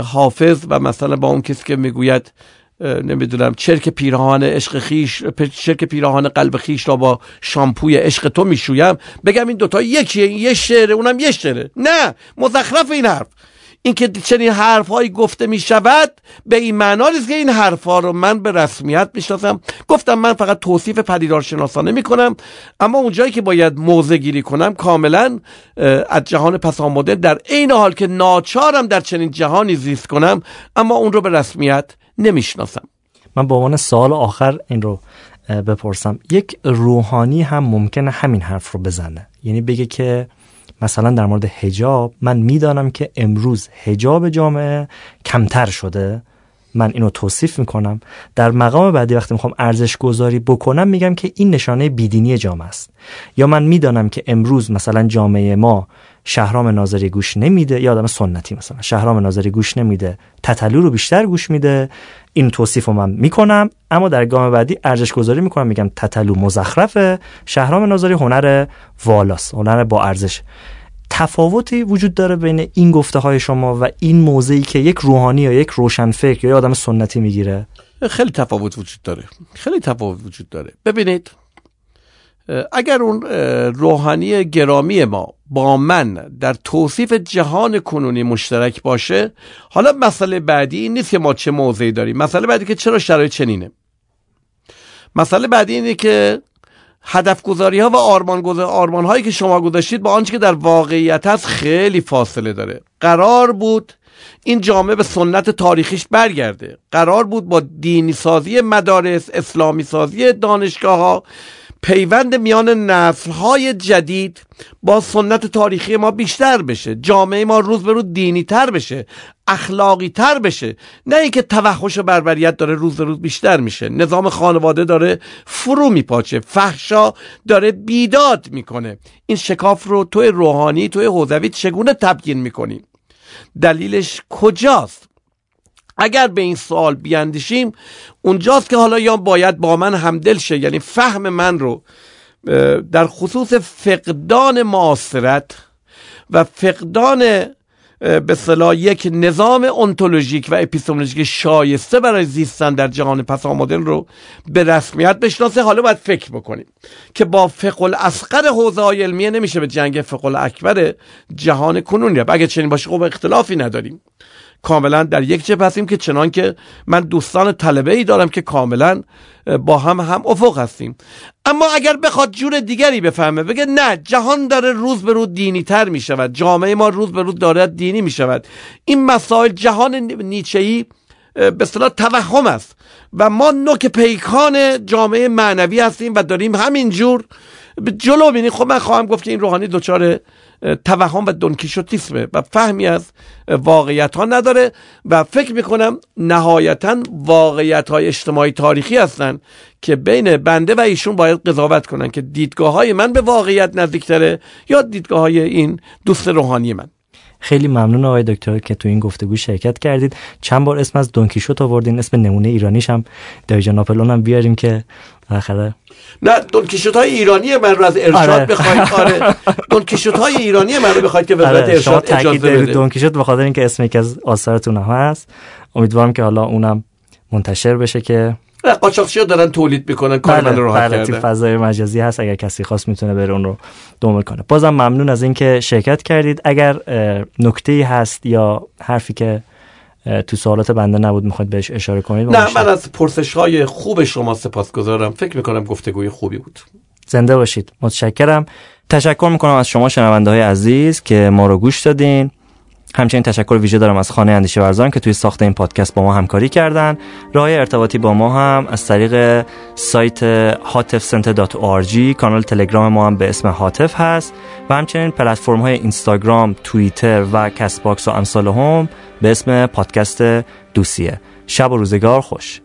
حافظ و مثلا با اون کسی که می‌گوید نمی‌دونم چرک پیراهان عشق خیش چرک پیراهان قلب خیش را با شامپوی عشق تو می‌شویم. بگم این دوتا یکیه یه شعره اونم یه شعره. نه مزخرف این حرف. اینکه چنین حرف هایی گفته می شود به این معنا نیست که این حرف ها رو من به رسمیت می‌شناسم. گفتم من فقط توصیف پدیدار شناسانه می کنم اما اونجایی که باید موضع گیری کنم کاملا از جهان پسامده در عین حال که ناچارم در چنین جهانی زیست کنم اما اون رو به رسمیت نمی‌شناسم. من به عنوان سال آخر این رو بپرسم. یک روحانی هم ممکنه همین حرف رو بزنه. یعنی بگه که مثلا در مورد هجاب من می‌دانم که امروز هجاب جامعه کمتر شده. من اینو توصیف می‌کنم. در مقام بعدی وقتی می‌خوام ارزش گذاری بکنم میگم که این نشانه بیدینی جامعه است. یا من می‌دانم که امروز مثلا جامعه ما شهرام ناظری گوش نمیده یا آدم سنتی مثلا شهرام ناظری گوش نمیده تتلو رو بیشتر گوش میده این توصیف رو من می‌کنم. اما در گام بعدی ارزش گذاری می‌کنم میگم تتلو مزخرفه شهرام ناظری هنر والاس هنر با ارزش. تفاوتی وجود داره بین این گفته های شما و این موضعی که یک روحانی یا یک روشنفکر یا یک آدم سنتی می‌گیره؟ خیلی تفاوت وجود داره. خیلی تفاوت وجود داره. ببینید اگر اون روحانی گرامی ما با من در توصیف جهان کنونی مشترک باشه حالا مسئله بعدی این نیست که ما چه موضعی داریم. مسئله بعدی که چرا شرایط چنینه؟ مسئله بعدی اینه که هدف گذاری ها و آرمان, آرمان هایی که شما گذاشتید با آنچه که در واقعیت هست خیلی فاصله داره. قرار بود این جامعه به سنت تاریخیش برگرده. قرار بود با دینی سازی مدارس اسلامی سازی دانشگاه ها پیوند میان نسلهای جدید با سنت تاریخی ما بیشتر بشه. جامعه ما روز به روز دینی تر بشه اخلاقی تر بشه. نه اینکه توحش و بربریت داره روز به روز بیشتر میشه. نظام خانواده داره فرو میپاچه. فحشا داره بیداد می‌کنه. این شکاف رو توی روحانی توی حوزوی چگونه تبیین می‌کنیم دلیلش کجاست؟ اگر به این سوال بیاندیشیم اونجاست که حالا یا باید با من همدل شه یعنی فهم من رو در خصوص فقدان معاصرت و فقدان به صلاح یک نظام انتولوژیک و اپیستمولوژیک شایسته برای زیستن در جهان پس آمدن رو به رسمیت بشناسه. حالا باید فکر بکنیم که با فقه الاسقر حوزه های علمیه نمیشه به جنگ فقه الاکبر جهان کنون رفت اگه چنین باشه خب اختلافی نداریم. کاملا در یک جبه هستیم که چنان که من دوستان طلبه ای دارم که کاملا با هم هم افق هستیم. اما اگر بخواد جور دیگری بفهمه بگه نه جهان داره روز به روز دینی تر می شود جامعه ما روز به روز داره دینی می شود این مسائل جهان نیچهی به اصطلاح توهم است. و ما نوک پیکان جامعه معنوی هستیم و داریم همینجور جلو بینیم خب من خواهم گفت که این روحانی دچار توهم و دونکیشوتیسمه و فهمی از واقعیت ها نداره و فکر می‌کنم نهایتا واقعیت های اجتماعی تاریخی هستن که بین بنده و ایشون باید قضاوت کنن که دیدگاه های من به واقعیت نزدیکتره یا دیدگاه های این دوست روحانی من. خیلی ممنون آقای دکتر که تو این گفتگو شرکت کردید چند بار اسم از دونکیشوت آوردین اسم نمونه ایرانیش هم دایجا ناپلون هم بیاریم که بالاخره نه دونکیشوت های ایرانی من رو از ارشاد آره. بخواید آره دونکیشوت های ایرانی من رو بخواید که وزارت آره. ارشاد اجازه بده دونکیشوت به خاطر اینکه اسم یکی از آثارتون هم هست امیدوارم که حالا اونم منتشر بشه که قاچاقچی ها دارن تولید می‌کنن کار بله، من راحت بله فضای مجازی هست اگر کسی خواست می‌تونه بره اون رو دومه کنه. بازم ممنون از اینکه شرکت کردید. اگر نکته هست یا حرفی که تو سوالات بنده نبود می‌خواد بهش اشاره کنید نه من از پرسش های خوب شما سپاسگزارم. فکر می‌کنم گفتگوی خوبی بود. زنده باشید. متشکرم. تشکر می‌کنم از شما شنونده های عزیز که ما رو گوش دادین. همچنین تشکر ویژه دارم از خانه اندیشه ورزان که توی ساخت این پادکست با ما همکاری کردن. راه ارتباطی با ما هم از طریق سایت hatifcenter.org کانال تلگرام ما هم به اسم هاتف هست و همچنین پلتفرم های اینستاگرام، توییتر و کست‌باکس و امثالهم به اسم پادکست دوسیه. شب و روزگار خوش.